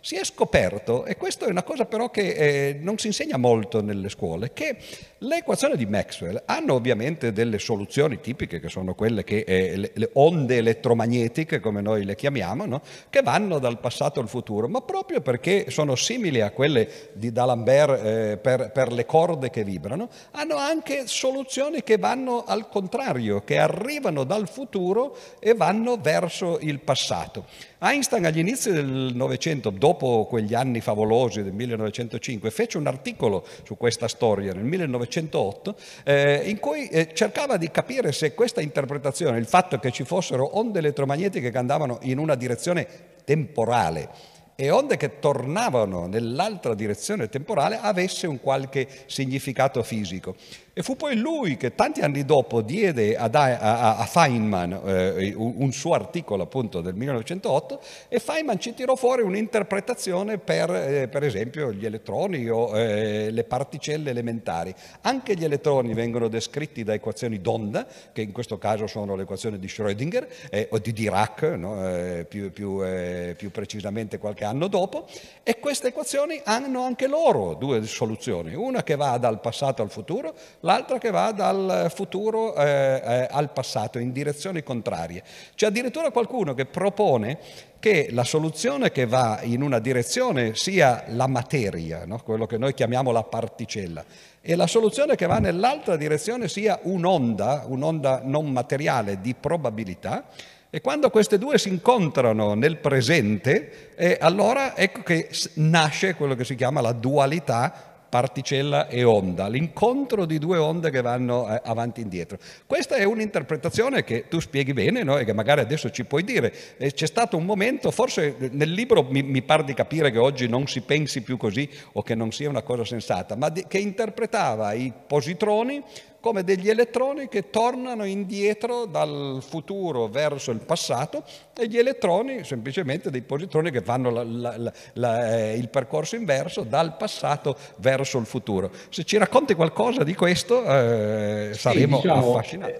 si è scoperto, e questa è una cosa però che eh, non si insegna molto nelle scuole, che le equazioni di Maxwell hanno ovviamente delle soluzioni tipiche che sono quelle che eh, le, onde elettromagnetiche, come noi le chiamiamo, no? che vanno dal passato al futuro, ma proprio perché sono simili a quelle di D'Alembert eh, per, per le corde che vibrano, hanno anche soluzioni che vanno al contrario, che arrivano dal futuro e vanno verso il passato. Einstein agli inizi del Novecento, dopo quegli anni favolosi del 1905, fece un articolo su questa storia nel 1908 eh, in cui eh, cercava di capire se questa interpretazione, il fatto che ci fossero onde elettromagnetiche che andavano in una direzione temporale e onde che tornavano nell'altra direzione temporale avesse un qualche significato fisico. E fu poi lui che tanti anni dopo diede a, a, a Feynman eh, un, suo articolo appunto del 1908 e Feynman ci tirò fuori un'interpretazione per eh, per esempio gli elettroni o eh, le particelle elementari. Anche gli elettroni vengono descritti da equazioni d'onda, che in questo caso sono le equazioni di Schrödinger eh, o di Dirac, no? Eh, più, più, eh, più precisamente qualche anno dopo, e queste equazioni hanno anche loro due soluzioni, una che va dal passato al futuro, l'altra che va dal futuro eh, eh, al passato, in direzioni contrarie. C'è addirittura qualcuno che propone che la soluzione che va in una direzione sia la materia, no? quello che noi chiamiamo la particella, e la soluzione che va nell'altra direzione sia un'onda, un'onda non materiale di probabilità, e quando queste due si incontrano nel presente, eh, allora ecco che nasce quello che si chiama la dualità particella e onda, l'incontro di due onde che vanno eh, avanti e indietro. Questa è un'interpretazione che tu spieghi bene no? e che magari adesso ci puoi dire. Eh, c'è stato un momento, forse nel libro mi, mi pare di capire che oggi non si pensi più così o che non sia una cosa sensata, ma di, che interpretava i positroni come degli elettroni che tornano indietro dal futuro verso il passato e gli elettroni semplicemente dei positroni che fanno la, la, la, eh, il percorso inverso dal passato verso il futuro. Se ci racconti qualcosa di questo eh, saremo sì, diciamo, affascinati.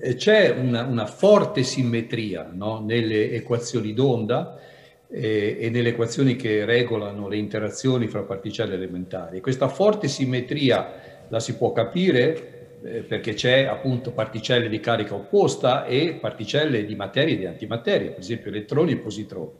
Eh, c'è una, una, forte simmetria no, nelle equazioni d'onda eh, e nelle equazioni che regolano le interazioni fra particelle elementari. Questa forte simmetria la si può capire eh, perché c'è appunto particelle di carica opposta e particelle di materia e di antimateria, per esempio elettroni e positroni.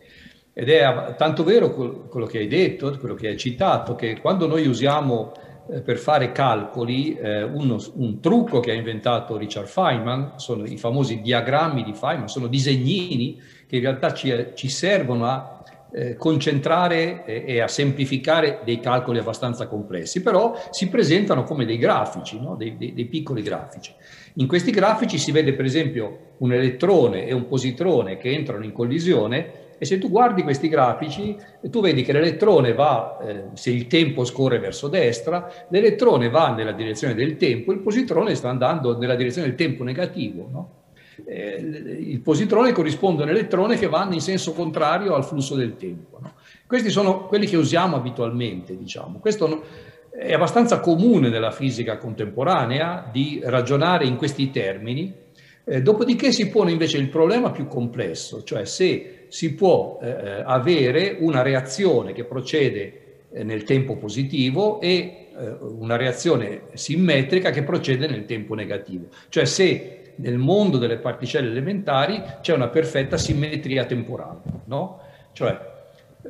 Ed è tanto vero quello che hai detto, quello che hai citato, che quando noi usiamo eh, per fare calcoli eh, uno, un trucco che ha inventato Richard Feynman, sono i famosi diagrammi di Feynman, sono disegnini che in realtà ci, ci servono a eh, concentrare e, e, a semplificare dei calcoli abbastanza complessi, però si presentano come dei grafici, no? dei, dei, dei, piccoli grafici. In questi grafici si vede per esempio un elettrone e un positrone che entrano in collisione e se tu guardi questi grafici tu vedi che l'elettrone va, eh, se il tempo scorre verso destra, l'elettrone va nella direzione del tempo, il positrone sta andando nella direzione del tempo negativo. No? Eh, il positrone corrisponde a un elettrone che vanno in senso contrario al flusso del tempo. No? Questi sono quelli che usiamo abitualmente, diciamo. Questo è abbastanza comune nella fisica contemporanea di ragionare in questi termini. Eh, dopodiché si pone invece il problema più complesso, cioè se si può eh, eh avere una reazione che procede eh, nel tempo positivo e eh, una reazione simmetrica che procede nel tempo negativo. Cioè se nel mondo delle particelle elementari c'è una perfetta simmetria temporale, no? Cioè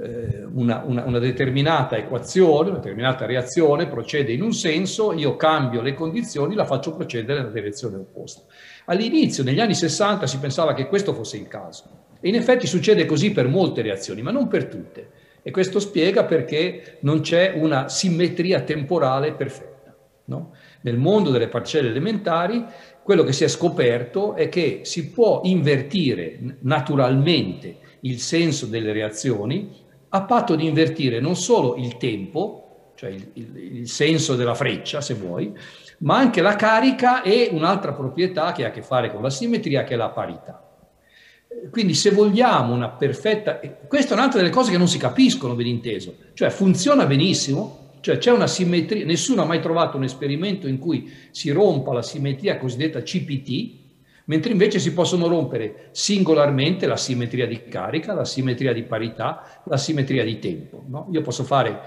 eh, una, una, una, determinata equazione, una determinata reazione procede in un senso, io cambio le condizioni, la faccio procedere nella direzione opposta. All'inizio, negli anni 60, si pensava che questo fosse il caso. E in effetti succede così per molte reazioni, ma non per tutte. E questo spiega perché non c'è una simmetria temporale perfetta. No? Nel mondo delle particelle elementari quello che si è scoperto è che si può invertire naturalmente il senso delle reazioni a patto di invertire non solo il tempo, cioè il, il, il senso della freccia, se vuoi, ma anche la carica e un'altra proprietà che ha a che fare con la simmetria, che è la parità. Quindi se vogliamo una perfetta... Questa è un'altra delle cose che non si capiscono, ben inteso. Cioè funziona benissimo, cioè c'è una simmetria, nessuno ha mai trovato un esperimento in cui si rompa la simmetria cosiddetta CPT, mentre invece si possono rompere singolarmente la simmetria di carica, la simmetria di parità, la simmetria di tempo. No? Io posso fare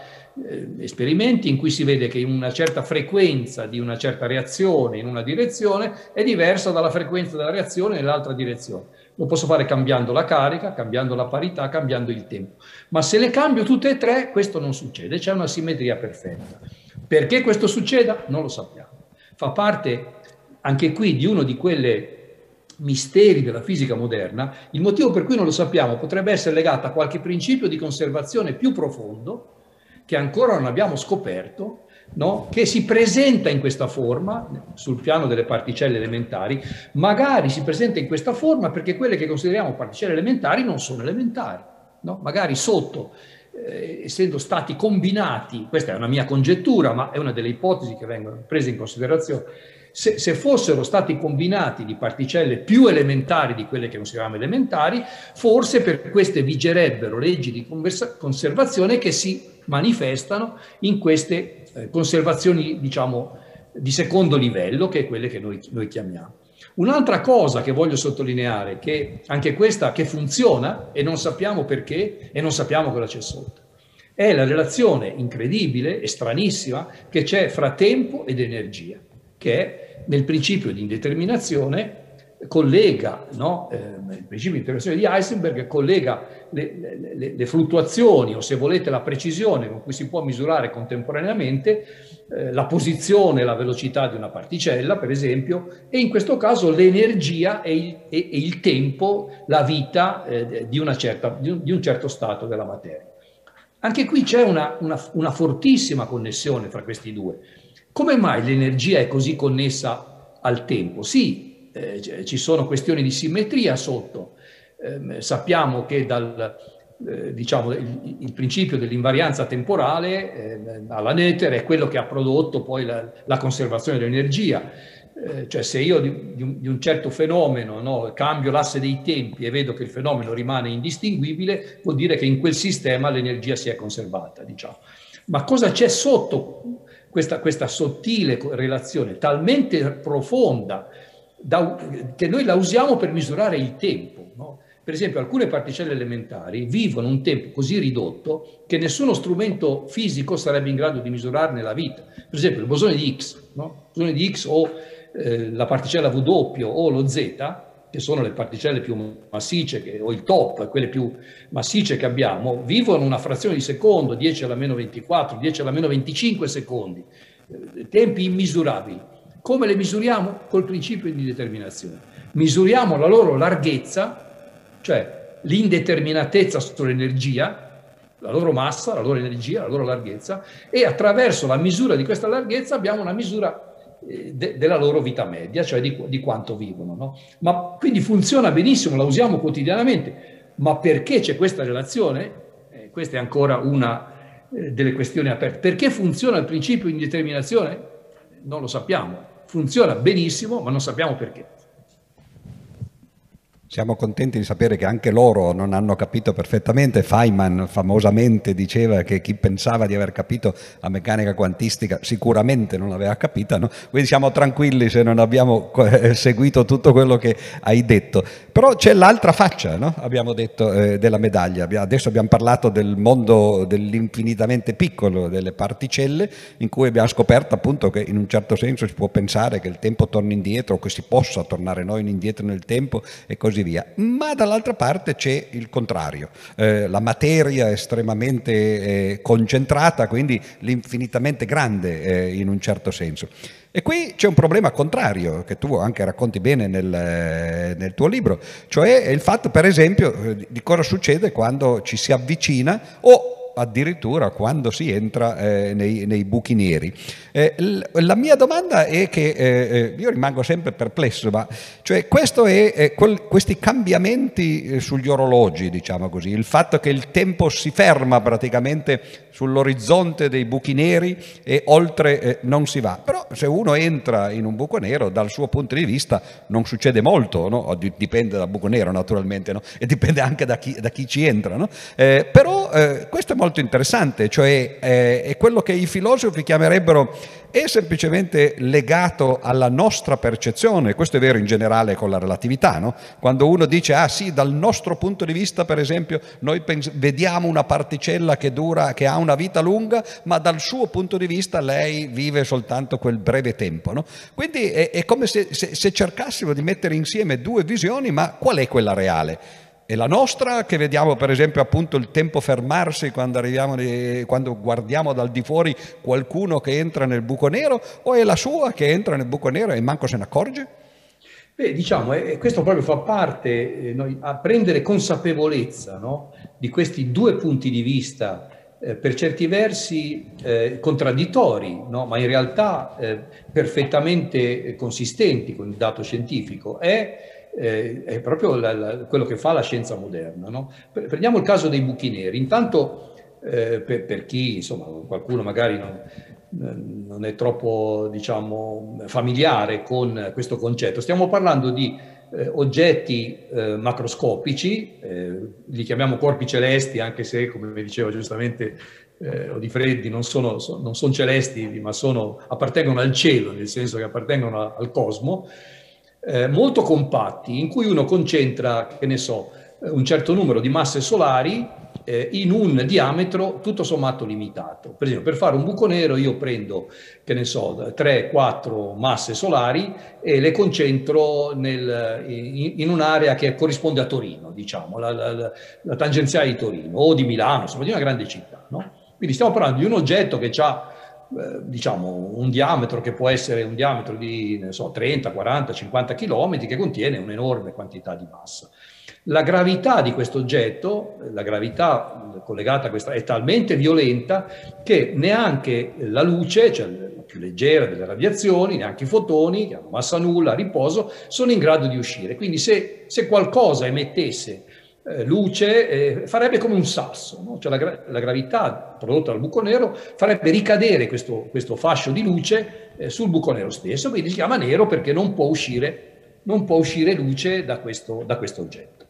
eh, esperimenti in cui si vede che una certa frequenza di una certa reazione in una direzione è diversa dalla frequenza della reazione nell'altra direzione. Lo posso fare cambiando la carica, cambiando la parità, cambiando il tempo. Ma se le cambio tutte e tre, questo non succede, c'è una simmetria perfetta. Perché questo succeda? Non lo sappiamo. Fa parte anche qui di uno di quelle misteri della fisica moderna, il motivo per cui non lo sappiamo potrebbe essere legato a qualche principio di conservazione più profondo che ancora non abbiamo scoperto, no? che si presenta in questa forma sul piano delle particelle elementari, magari si presenta in questa forma perché quelle che consideriamo particelle elementari non sono elementari, no? magari sotto eh, essendo stati combinati, questa è una mia congettura, ma è una delle ipotesi che vengono prese in considerazione, se, se, fossero stati combinati di particelle più elementari di quelle che consideriamo elementari, forse per queste vigerebbero leggi di conservazione che si manifestano in queste eh, conservazioni, diciamo, di secondo livello, che è quelle che noi, noi chiamiamo. Un'altra cosa che voglio sottolineare, che anche questa che funziona e non sappiamo perché e non sappiamo cosa c'è sotto, è la relazione incredibile e stranissima che c'è fra tempo ed energia che nel principio di indeterminazione collega, no? eh, il principio di indeterminazione di Heisenberg collega le, le, le, fluttuazioni o se volete la precisione con cui si può misurare contemporaneamente eh, la posizione e la velocità di una particella, per esempio, e in questo caso l'energia e il, e, e il tempo, la vita eh, di, certa, di, un, di, un, certo stato della materia. Anche qui c'è una, una, una fortissima connessione fra questi due. Come mai l'energia è così connessa al tempo? Sì, eh, ci sono questioni di simmetria sotto. Eh, sappiamo che dal, eh, diciamo, il, il, principio dell'invarianza temporale eh, alla Nether è quello che ha prodotto poi la, la conservazione dell'energia. Eh, cioè se io di, di un, certo fenomeno no, cambio l'asse dei tempi e vedo che il fenomeno rimane indistinguibile, vuol dire che in quel sistema l'energia si è conservata. Diciamo. Ma cosa c'è sotto questa, questa sottile relazione talmente profonda da, che noi la usiamo per misurare il tempo. No? Per esempio, alcune particelle elementari vivono un tempo così ridotto che nessuno strumento fisico sarebbe in grado di misurarne la vita. Per esempio, il bosone di X, no? il bosone di X o eh, la particella W o lo Z che sono le particelle più massicce, che, o il top, quelle più massicce che abbiamo, vivono una frazione di secondo, 10 alla meno 24, 10 alla meno 25 secondi, eh, tempi immisurabili. Come le misuriamo? Col principio di determinazione. Misuriamo la loro larghezza, cioè l'indeterminatezza sull'energia, la loro massa, la loro energia, la loro larghezza, e attraverso la misura di questa larghezza abbiamo una misura eh, de, della loro vita media, cioè di, di quanto vivono. No? Ma quindi funziona benissimo, la usiamo quotidianamente, ma perché c'è questa relazione? Eh, questa è ancora una eh, delle questioni aperte. Perché funziona il principio di indeterminazione? Non lo sappiamo. Funziona benissimo, ma non sappiamo perché. Siamo contenti di sapere che anche loro non hanno capito perfettamente. Feynman famosamente diceva che chi pensava di aver capito la meccanica quantistica sicuramente non l'aveva capita, no? quindi siamo tranquilli se non abbiamo eh, seguito tutto quello che hai detto. Però c'è l'altra faccia, no? abbiamo detto, eh, della medaglia. Adesso abbiamo parlato del mondo dell'infinitamente piccolo, delle particelle, in cui abbiamo scoperto appunto che in un certo senso si può pensare che il tempo torni indietro che si possa tornare noi indietro nel tempo e così così via. Ma dall'altra parte c'è il contrario, eh, la materia è estremamente eh, concentrata, quindi l'infinitamente grande eh, in un certo senso. E qui c'è un problema contrario, che tu anche racconti bene nel, nel tuo libro, cioè il fatto per esempio eh, di cosa succede quando ci si avvicina o addirittura quando si entra eh, nei, nei, buchi neri. Eh, la mia domanda è che eh, eh, io rimango sempre perplesso, ma cioè è, quel, questi cambiamenti eh, sugli orologi, diciamo così, il fatto che il tempo si ferma praticamente sull'orizzonte dei buchi neri e oltre non si va. Però se uno entra in un buco nero, dal suo punto di vista non succede molto, no? dipende dal buco nero naturalmente, no? e dipende anche da chi, da chi ci entra. No? Però questo è molto interessante, cioè eh, è quello che i filosofi chiamerebbero è semplicemente legato alla nostra percezione, questo è vero in generale con la relatività, no? quando uno dice ah sì, dal nostro punto di vista per esempio noi pens- vediamo una particella che dura, che ha una vita lunga, ma dal suo punto di vista lei vive soltanto quel breve tempo. No? Quindi è, è come se, se, se cercassimo di mettere insieme due visioni, ma qual è quella reale? È la nostra che vediamo per esempio appunto il tempo fermarsi quando, arriviamo, quando guardiamo dal di fuori qualcuno che entra nel buco nero o è la sua che entra nel buco nero e manco se ne accorge? Beh, diciamo, eh, questo proprio fa parte, eh, noi, a prendere consapevolezza no, di questi due punti di vista eh, per certi versi eh, contraddittori, no, ma in realtà eh, perfettamente consistenti con il dato scientifico, è eh, è proprio la, la, quello che fa la scienza moderna. No? Prendiamo il caso dei buchi neri. Intanto, eh, per, per, chi, insomma, qualcuno magari non, non è troppo, diciamo, familiare con questo concetto, stiamo parlando di eh, oggetti eh, macroscopici, eh, li chiamiamo corpi celesti, anche se, come diceva giustamente eh, Odifreddi, non sono, so, non sono celesti, ma sono, appartengono al cielo, nel senso che appartengono al cosmo eh, molto compatti in cui uno concentra, che ne so, eh, un certo numero di masse solari eh, in un diametro tutto sommato limitato. Per esempio, per fare un buco nero io prendo, che ne so, 3-4 masse solari e le concentro nel, in, in, un'area che corrisponde a Torino, diciamo, la, la, la, tangenziale di Torino o di Milano, insomma, di una grande città. No? Quindi stiamo parlando di un oggetto che ha eh, diciamo un diametro che può essere un diametro di so, 30, 40, 50 km che contiene un'enorme quantità di massa. La gravità di questo oggetto, la gravità collegata a questa, è talmente violenta che neanche la luce, cioè la più leggera delle radiazioni, neanche i fotoni, che hanno massa nulla, riposo, sono in grado di uscire. Quindi se, se qualcosa emettesse eh, luce eh, farebbe come un sasso, no? cioè la, gra- la, gravità prodotta dal buco nero farebbe ricadere questo, questo fascio di luce eh, sul buco nero stesso, quindi si chiama nero perché non può uscire, non può uscire luce da questo, da questo oggetto.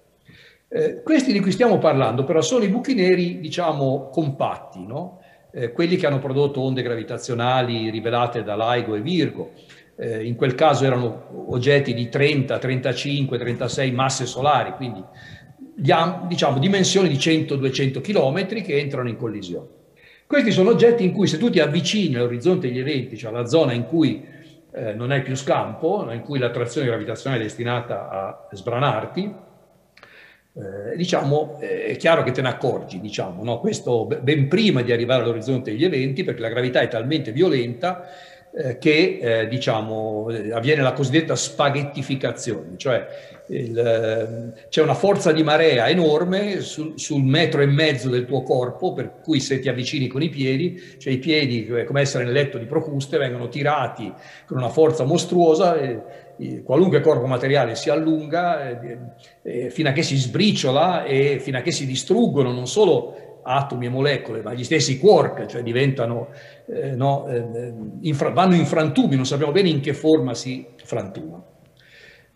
Eh, questi di cui stiamo parlando però sono i buchi neri, diciamo, compatti, no? Eh, quelli che hanno prodotto onde gravitazionali rivelate da LIGO e Virgo. In quel caso erano oggetti di 30, 35, 36 masse solari, quindi diciamo, dimensioni di 100-200 km che entrano in collisione. Questi sono oggetti in cui se tu ti avvicini all'orizzonte degli eventi, cioè alla zona in cui eh, non hai più scampo, in cui l'attrazione gravitazionale è destinata a sbranarti, eh, diciamo, eh, è chiaro che te ne accorgi, diciamo, no? questo ben prima di arrivare all'orizzonte degli eventi, perché la gravità è talmente violenta eh, che eh, diciamo, eh, avviene la cosiddetta spaghettificazione, cioè il, eh, c'è una forza di marea enorme sul, sul, metro e mezzo del tuo corpo, per cui se ti avvicini con i piedi, cioè i piedi, come essere nel letto di Procuste, vengono tirati con una forza mostruosa, e, qualunque corpo materiale si allunga e, e, fino a che si sbriciola e fino a che si distruggono non solo atomi e molecole, ma gli stessi quark, cioè diventano, eh, no, eh, infra, vanno in frantumi, non sappiamo bene in che forma si frantumano.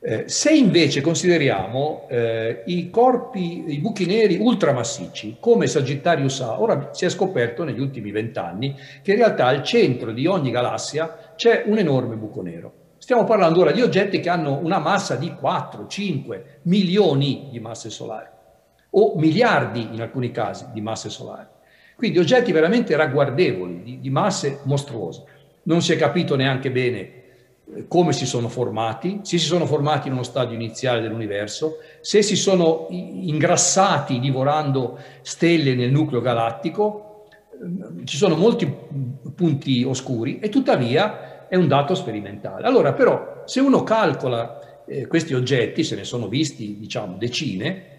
Eh, se invece consideriamo eh, i corpi, i buchi neri ultramassicci, come Sagittarius A, ora si è scoperto negli ultimi vent'anni che in realtà al centro di ogni galassia c'è un enorme buco nero. Stiamo parlando ora di oggetti che hanno una massa di 4, 5 milioni di masse solari o miliardi in alcuni casi di masse solari. Quindi oggetti veramente ragguardevoli, di, di masse mostruose. Non si è capito neanche bene come si sono formati, se si sono formati in uno stadio iniziale dell'universo, se si sono ingrassati divorando stelle nel nucleo galattico, ehm, ci sono molti punti oscuri e tuttavia è un dato sperimentale. Allora però se uno calcola eh, questi oggetti, se ne sono visti diciamo decine,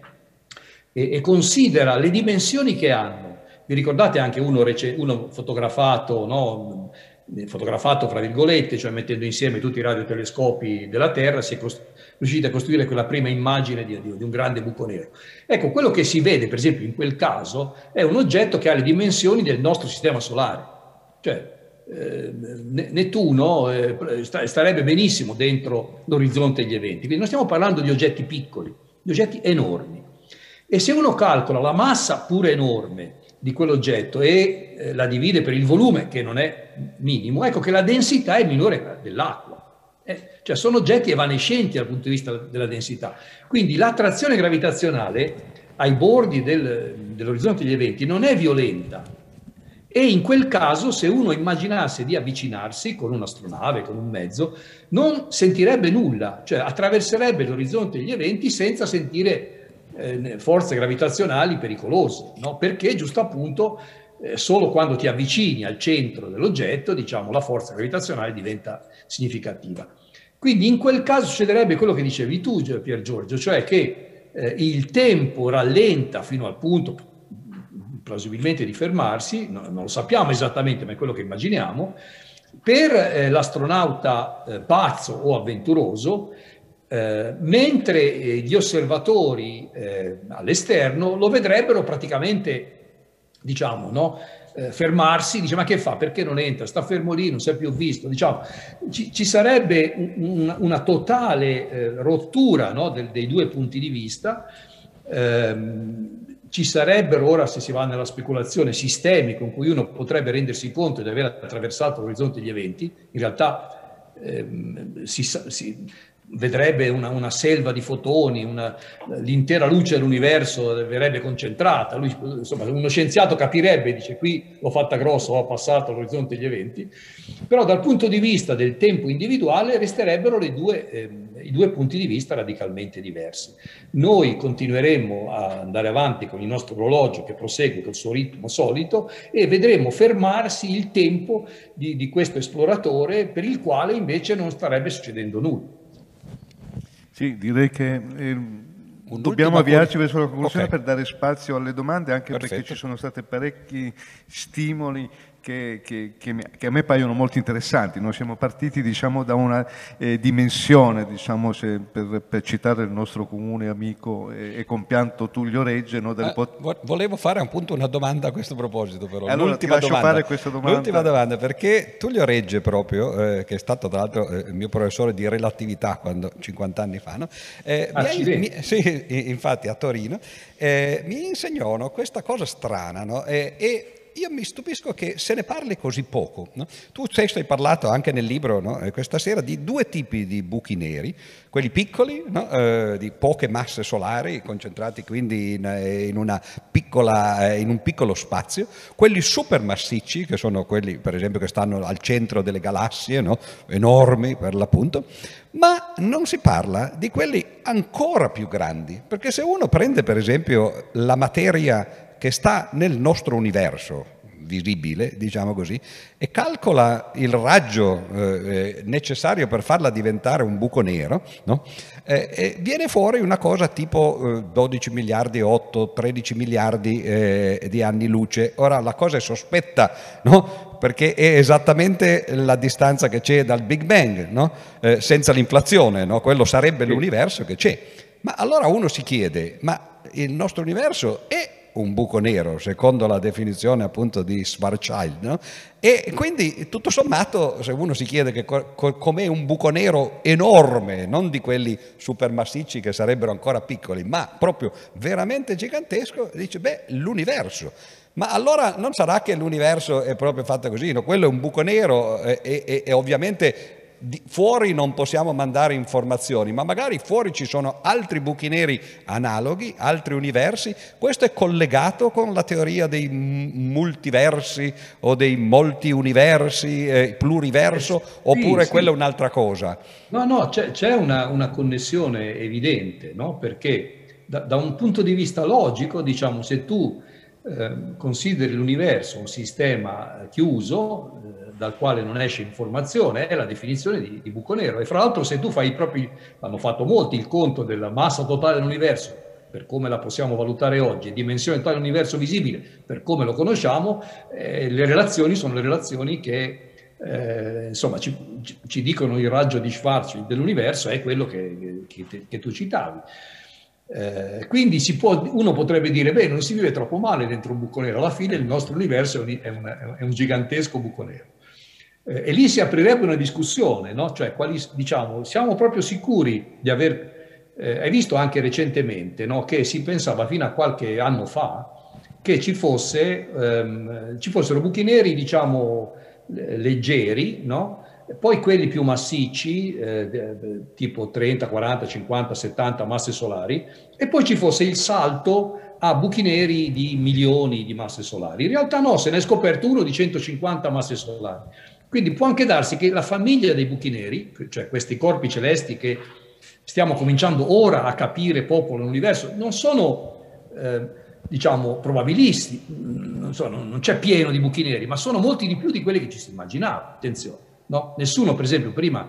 e, e considera le dimensioni che hanno. Vi ricordate anche uno, uno fotografato, no? Fotografato fra virgolette, cioè mettendo insieme tutti i radiotelescopi della Terra, si è cost- riusciti a costruire quella prima immagine di, di, un grande buco nero. Ecco, quello che si vede, per esempio, in quel caso, è un oggetto che ha le dimensioni del nostro sistema solare. Cioè, eh, Nettuno eh, starebbe benissimo dentro l'orizzonte degli eventi. Quindi non stiamo parlando di oggetti piccoli, di oggetti enormi. E se uno calcola la massa pure enorme di quell'oggetto e eh, la divide per il volume, che non è minimo, ecco che la densità è minore dell'acqua. Eh, cioè sono oggetti evanescenti dal punto di vista della densità. Quindi l'attrazione gravitazionale ai bordi del, dell'orizzonte degli eventi non è violenta. E in quel caso, se uno immaginasse di avvicinarsi con un'astronave, con un mezzo, non sentirebbe nulla, cioè attraverserebbe l'orizzonte degli eventi senza sentire eh, forze gravitazionali pericolose, no? perché giusto appunto eh, solo quando ti avvicini al centro dell'oggetto, diciamo, la forza gravitazionale diventa significativa. Quindi in quel caso succederebbe quello che dicevi tu, Pier Giorgio, cioè che eh, il tempo rallenta fino al punto plausibilmente di fermarsi, no, non lo sappiamo esattamente, ma è quello che immaginiamo, per eh, l'astronauta eh, pazzo o avventuroso eh, mentre eh, gli osservatori eh, all'esterno lo vedrebbero praticamente, diciamo, no? eh, fermarsi, dice ma che fa, perché non entra, sta fermo lì, non si è più visto, diciamo, ci, ci sarebbe un, una totale eh, rottura no? Del, dei due punti di vista, ehm, ci sarebbero ora, se si va nella speculazione, sistemi con cui uno potrebbe rendersi conto di aver attraversato l'orizzonte degli eventi, in realtà ehm, si, si, vedrebbe una, una, selva di fotoni, una, l'intera luce dell'universo verrebbe concentrata. Lui, insomma, uno scienziato capirebbe, dice qui l'ho fatta grossa, ho passato all'orizzonte degli eventi, però dal punto di vista del tempo individuale resterebbero due, eh, i due punti di vista radicalmente diversi. Noi continueremo a andare avanti con il nostro orologio che prosegue col suo ritmo solito e vedremo fermarsi il tempo di, di questo esploratore per il quale invece non starebbe succedendo nulla. Sì, direi che eh, dobbiamo avviarci verso la conclusione okay. per dare spazio alle domande, anche Perfetto. perché ci sono stati parecchi stimoli che, che, che, che, a me paiono molto interessanti. Noi siamo partiti diciamo, da una eh, dimensione, diciamo, se, per, per, citare il nostro comune amico e, e compianto Tullio Regge. No, eh, pot- volevo fare appunto una domanda a questo proposito, però. Allora, l'ultima, domanda, domanda. l'ultima domanda, perché Tullio Regge proprio, eh, che è stato tra l'altro eh, il mio professore di relatività quando, 50 anni fa, no? Eh, mi, mi, sì, infatti a Torino, eh, mi insegnò no, questa cosa strana no? e io mi stupisco che se ne parli così poco. No? Tu stesso hai parlato anche nel libro no? Eh, questa sera di due tipi di buchi neri, quelli piccoli, no? eh, di poche masse solari, concentrati quindi in, eh, in, piccola, eh, in, un piccolo spazio, quelli supermassicci, che sono quelli per esempio che stanno al centro delle galassie, enormi per l'appunto, ma non si parla di quelli ancora più grandi, perché se uno prende per esempio la materia che sta nel nostro universo visibile, diciamo così, e calcola il raggio eh, eh necessario per farla diventare un buco nero, no? eh, viene fuori una cosa tipo eh, 12 miliardi, 8, 13 miliardi eh, di anni luce. Ora la cosa è sospetta, no? perché è esattamente la distanza che c'è dal Big Bang, no? Eh, senza l'inflazione, quello sarebbe l'universo che c'è. Ma allora uno si chiede, ma il nostro universo è un buco nero, secondo la definizione appunto di Schwarzschild. No? E quindi tutto sommato, se uno si chiede che co- com'è un buco nero enorme, non di quelli supermassicci che sarebbero ancora piccoli, ma proprio veramente gigantesco, dice, beh, l'universo. Ma allora non sarà che l'universo è proprio fatto così, no? quello è un buco nero e, e, e ovviamente fuori non possiamo mandare informazioni, ma magari fuori ci sono altri buchi neri analoghi, altri universi. Questo è collegato con la teoria dei multiversi o dei molti universi, eh, pluriverso, sì, oppure sì. quella è un'altra cosa? No, no, c'è, c'è una, una, connessione evidente, no? perché da, da, un punto di vista logico, diciamo, se tu eh, consideri l'universo un sistema chiuso, eh, dal quale non esce informazione è la definizione di, di buco nero. E fra l'altro se tu fai i propri, hanno fatto molti il conto della massa totale dell'universo per come la possiamo valutare oggi, dimensione totale dell'universo visibile per come lo conosciamo, eh, le relazioni sono le relazioni che eh, insomma ci, ci, dicono il raggio di Schwarzschild dell'universo è quello che, che, che tu citavi. Eh, quindi può, uno potrebbe dire, beh, non si vive troppo male dentro un buco nero, alla fine il nostro universo è un, è un gigantesco buco nero. Eh, e lì si aprirebbe una discussione, no? cioè quali, diciamo, siamo proprio sicuri di aver, eh, hai visto anche recentemente no? che si pensava fino a qualche anno fa che ci, fosse, ehm, ci fossero buchi neri, diciamo, leggeri, no? poi quelli più massicci, eh, tipo 30, 40, 50, 70 masse solari, e poi ci fosse il salto a buchi neri di milioni di masse solari. In realtà no, se ne è scoperto uno di 150 masse solari. Quindi può anche darsi che la famiglia dei buchi neri, cioè questi corpi celesti che stiamo cominciando ora a capire popolo nell'universo, non sono, eh, diciamo, probabilisti, non, so, non c'è pieno di buchi neri, ma sono molti di più di quelli che ci si immaginava. Attenzione. No? Nessuno, per esempio, prima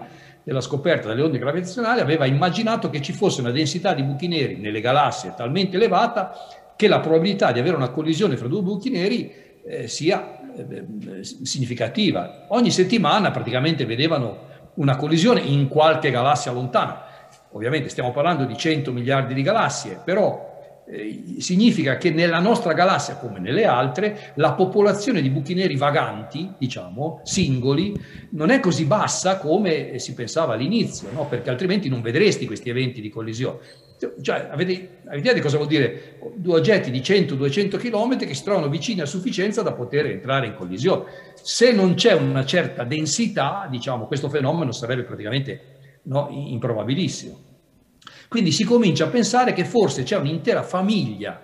della scoperta delle onde gravitazionali aveva immaginato che ci fosse una densità di buchi neri nelle galassie talmente elevata che la probabilità di avere una collisione fra due buchi neri eh, sia eh, significativa. Ogni settimana praticamente vedevano una collisione in qualche galassia lontana. Ovviamente stiamo parlando di 100 miliardi di galassie, però eh, significa che nella nostra galassia, come nelle altre, la popolazione di buchi neri vaganti, diciamo, singoli, non è così bassa come si pensava all'inizio, no? perché altrimenti non vedresti questi eventi di collisione. Cioè, avete, avete idea di cosa vuol dire due oggetti di 100-200 km che si trovano vicini a sufficienza da poter entrare in collisione? Se non c'è una certa densità, diciamo, questo fenomeno sarebbe praticamente no, improbabilissimo. Quindi si comincia a pensare che forse c'è un'intera famiglia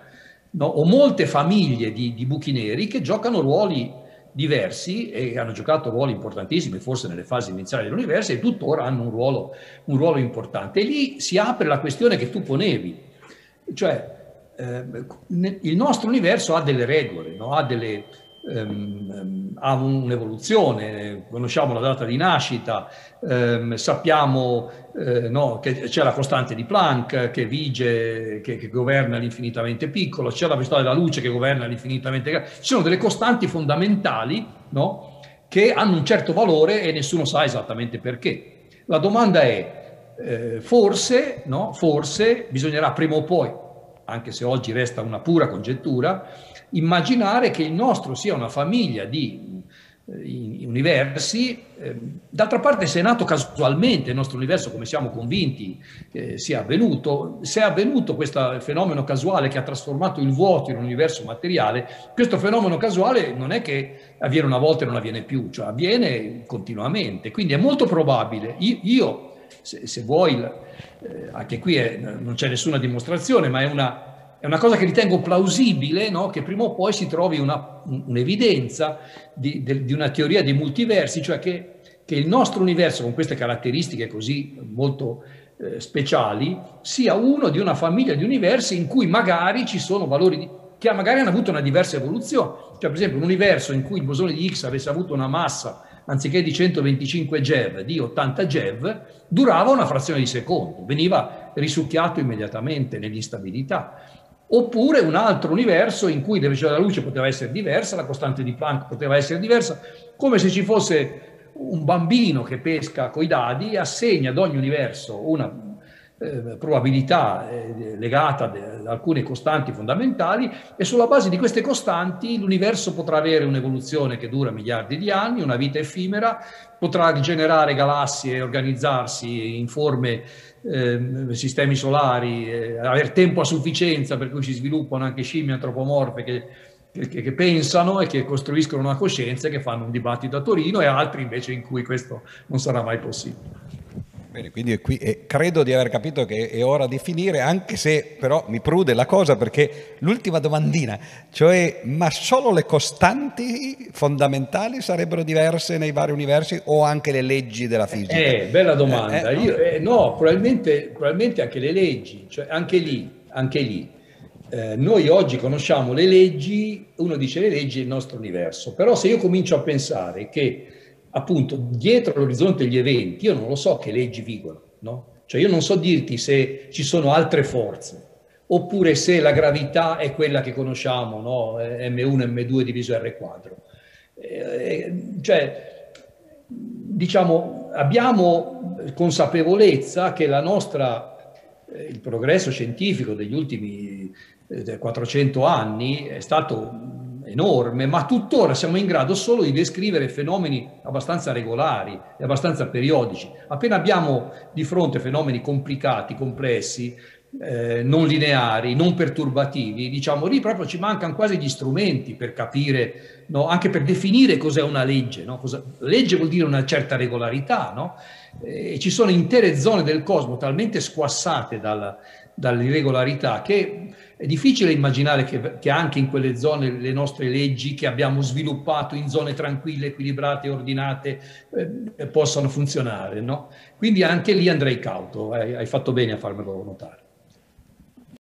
no? o molte famiglie di, di, buchi neri che giocano ruoli diversi e hanno giocato ruoli importantissimi forse nelle fasi iniziali dell'universo e tuttora hanno un ruolo, un ruolo importante. E lì si apre la questione che tu ponevi, cioè eh, il nostro universo ha delle regole, no? ha delle, ehm, ha un'evoluzione, conosciamo la data di nascita, ehm, sappiamo eh, no, che c'è la costante di Planck che vige, che, che governa l'infinitamente piccolo, c'è la velocità della luce che governa l'infinitamente grande, ci sono delle costanti fondamentali no, che hanno un certo valore e nessuno sa esattamente perché. La domanda è, eh, forse, no, forse bisognerà prima o poi, anche se oggi resta una pura congettura, immaginare che il nostro sia una famiglia di eh, universi. Eh, d'altra parte, se è nato casualmente il nostro universo, come siamo convinti eh, sia avvenuto, se è avvenuto questo fenomeno casuale che ha trasformato il vuoto in un universo materiale, questo fenomeno casuale non è che avviene una volta e non avviene più, cioè avviene continuamente. Quindi è molto probabile, io, io se, se, vuoi, eh, anche qui è, non c'è nessuna dimostrazione, ma è una è una cosa che ritengo plausibile, no? che prima o poi si trovi una, un'evidenza di, di, una teoria dei multiversi, cioè che, che, il nostro universo con queste caratteristiche così molto eh, speciali sia uno di una famiglia di universi in cui magari ci sono valori di, che magari hanno avuto una diversa evoluzione. Cioè, per esempio, un universo in cui il bosone di Higgs avesse avuto una massa anziché di 125 GeV, di 80 GeV, durava una frazione di secondo, veniva risucchiato immediatamente nell'instabilità. Oppure un altro universo in cui la velocità della luce poteva essere diversa, la costante di Planck poteva essere diversa, come se ci fosse un bambino che pesca coi dadi e assegna ad ogni universo una eh, probabilità eh, legata ad alcune costanti fondamentali e sulla base di queste costanti l'universo potrà avere un'evoluzione che dura miliardi di anni, una vita effimera, potrà generare galassie organizzarsi in forme eh, sistemi solari, eh, avere tempo a sufficienza per cui si sviluppano anche scimmie antropomorfe che, che, che, pensano e che costruiscono una coscienza e che fanno un dibattito a Torino e altri invece in cui questo non sarà mai possibile. Bene, quindi qui, eh, credo di aver capito che è ora di finire, anche se però mi prude la cosa perché l'ultima domandina, cioè ma solo le costanti fondamentali sarebbero diverse nei vari universi o anche le leggi della fisica? Eh, bella domanda. Eh, eh, Io, eh, no, probabilmente, probabilmente, anche le leggi, cioè anche lì, anche lì. Eh, noi oggi conosciamo le leggi, uno dice le leggi del nostro universo, però se io comincio a pensare che appunto dietro l'orizzonte degli eventi, io non lo so che leggi vigono, no? Cioè io non so dirti se ci sono altre forze, oppure se la gravità è quella che conosciamo, no? M1, M2 diviso R quadro. Eh, cioè, diciamo, abbiamo consapevolezza che la nostra, eh, il progresso scientifico degli ultimi eh, 400 anni è stato enorme, ma tuttora siamo in grado solo di descrivere fenomeni abbastanza regolari e abbastanza periodici. Appena abbiamo di fronte fenomeni complicati, complessi, eh, non lineari, non perturbativi, diciamo lì proprio ci mancano quasi gli strumenti per capire, no? anche per definire cos'è una legge. No? Cosa, legge vuol dire una certa regolarità, no? e ci sono intere zone del cosmo talmente squassate dalla, dall'irregolarità che è difficile immaginare che, che, anche in quelle zone le nostre leggi che abbiamo sviluppato in zone tranquille, equilibrate, ordinate, eh, possano funzionare. No? Quindi anche lì andrei cauto, eh, hai fatto bene a farmelo notare.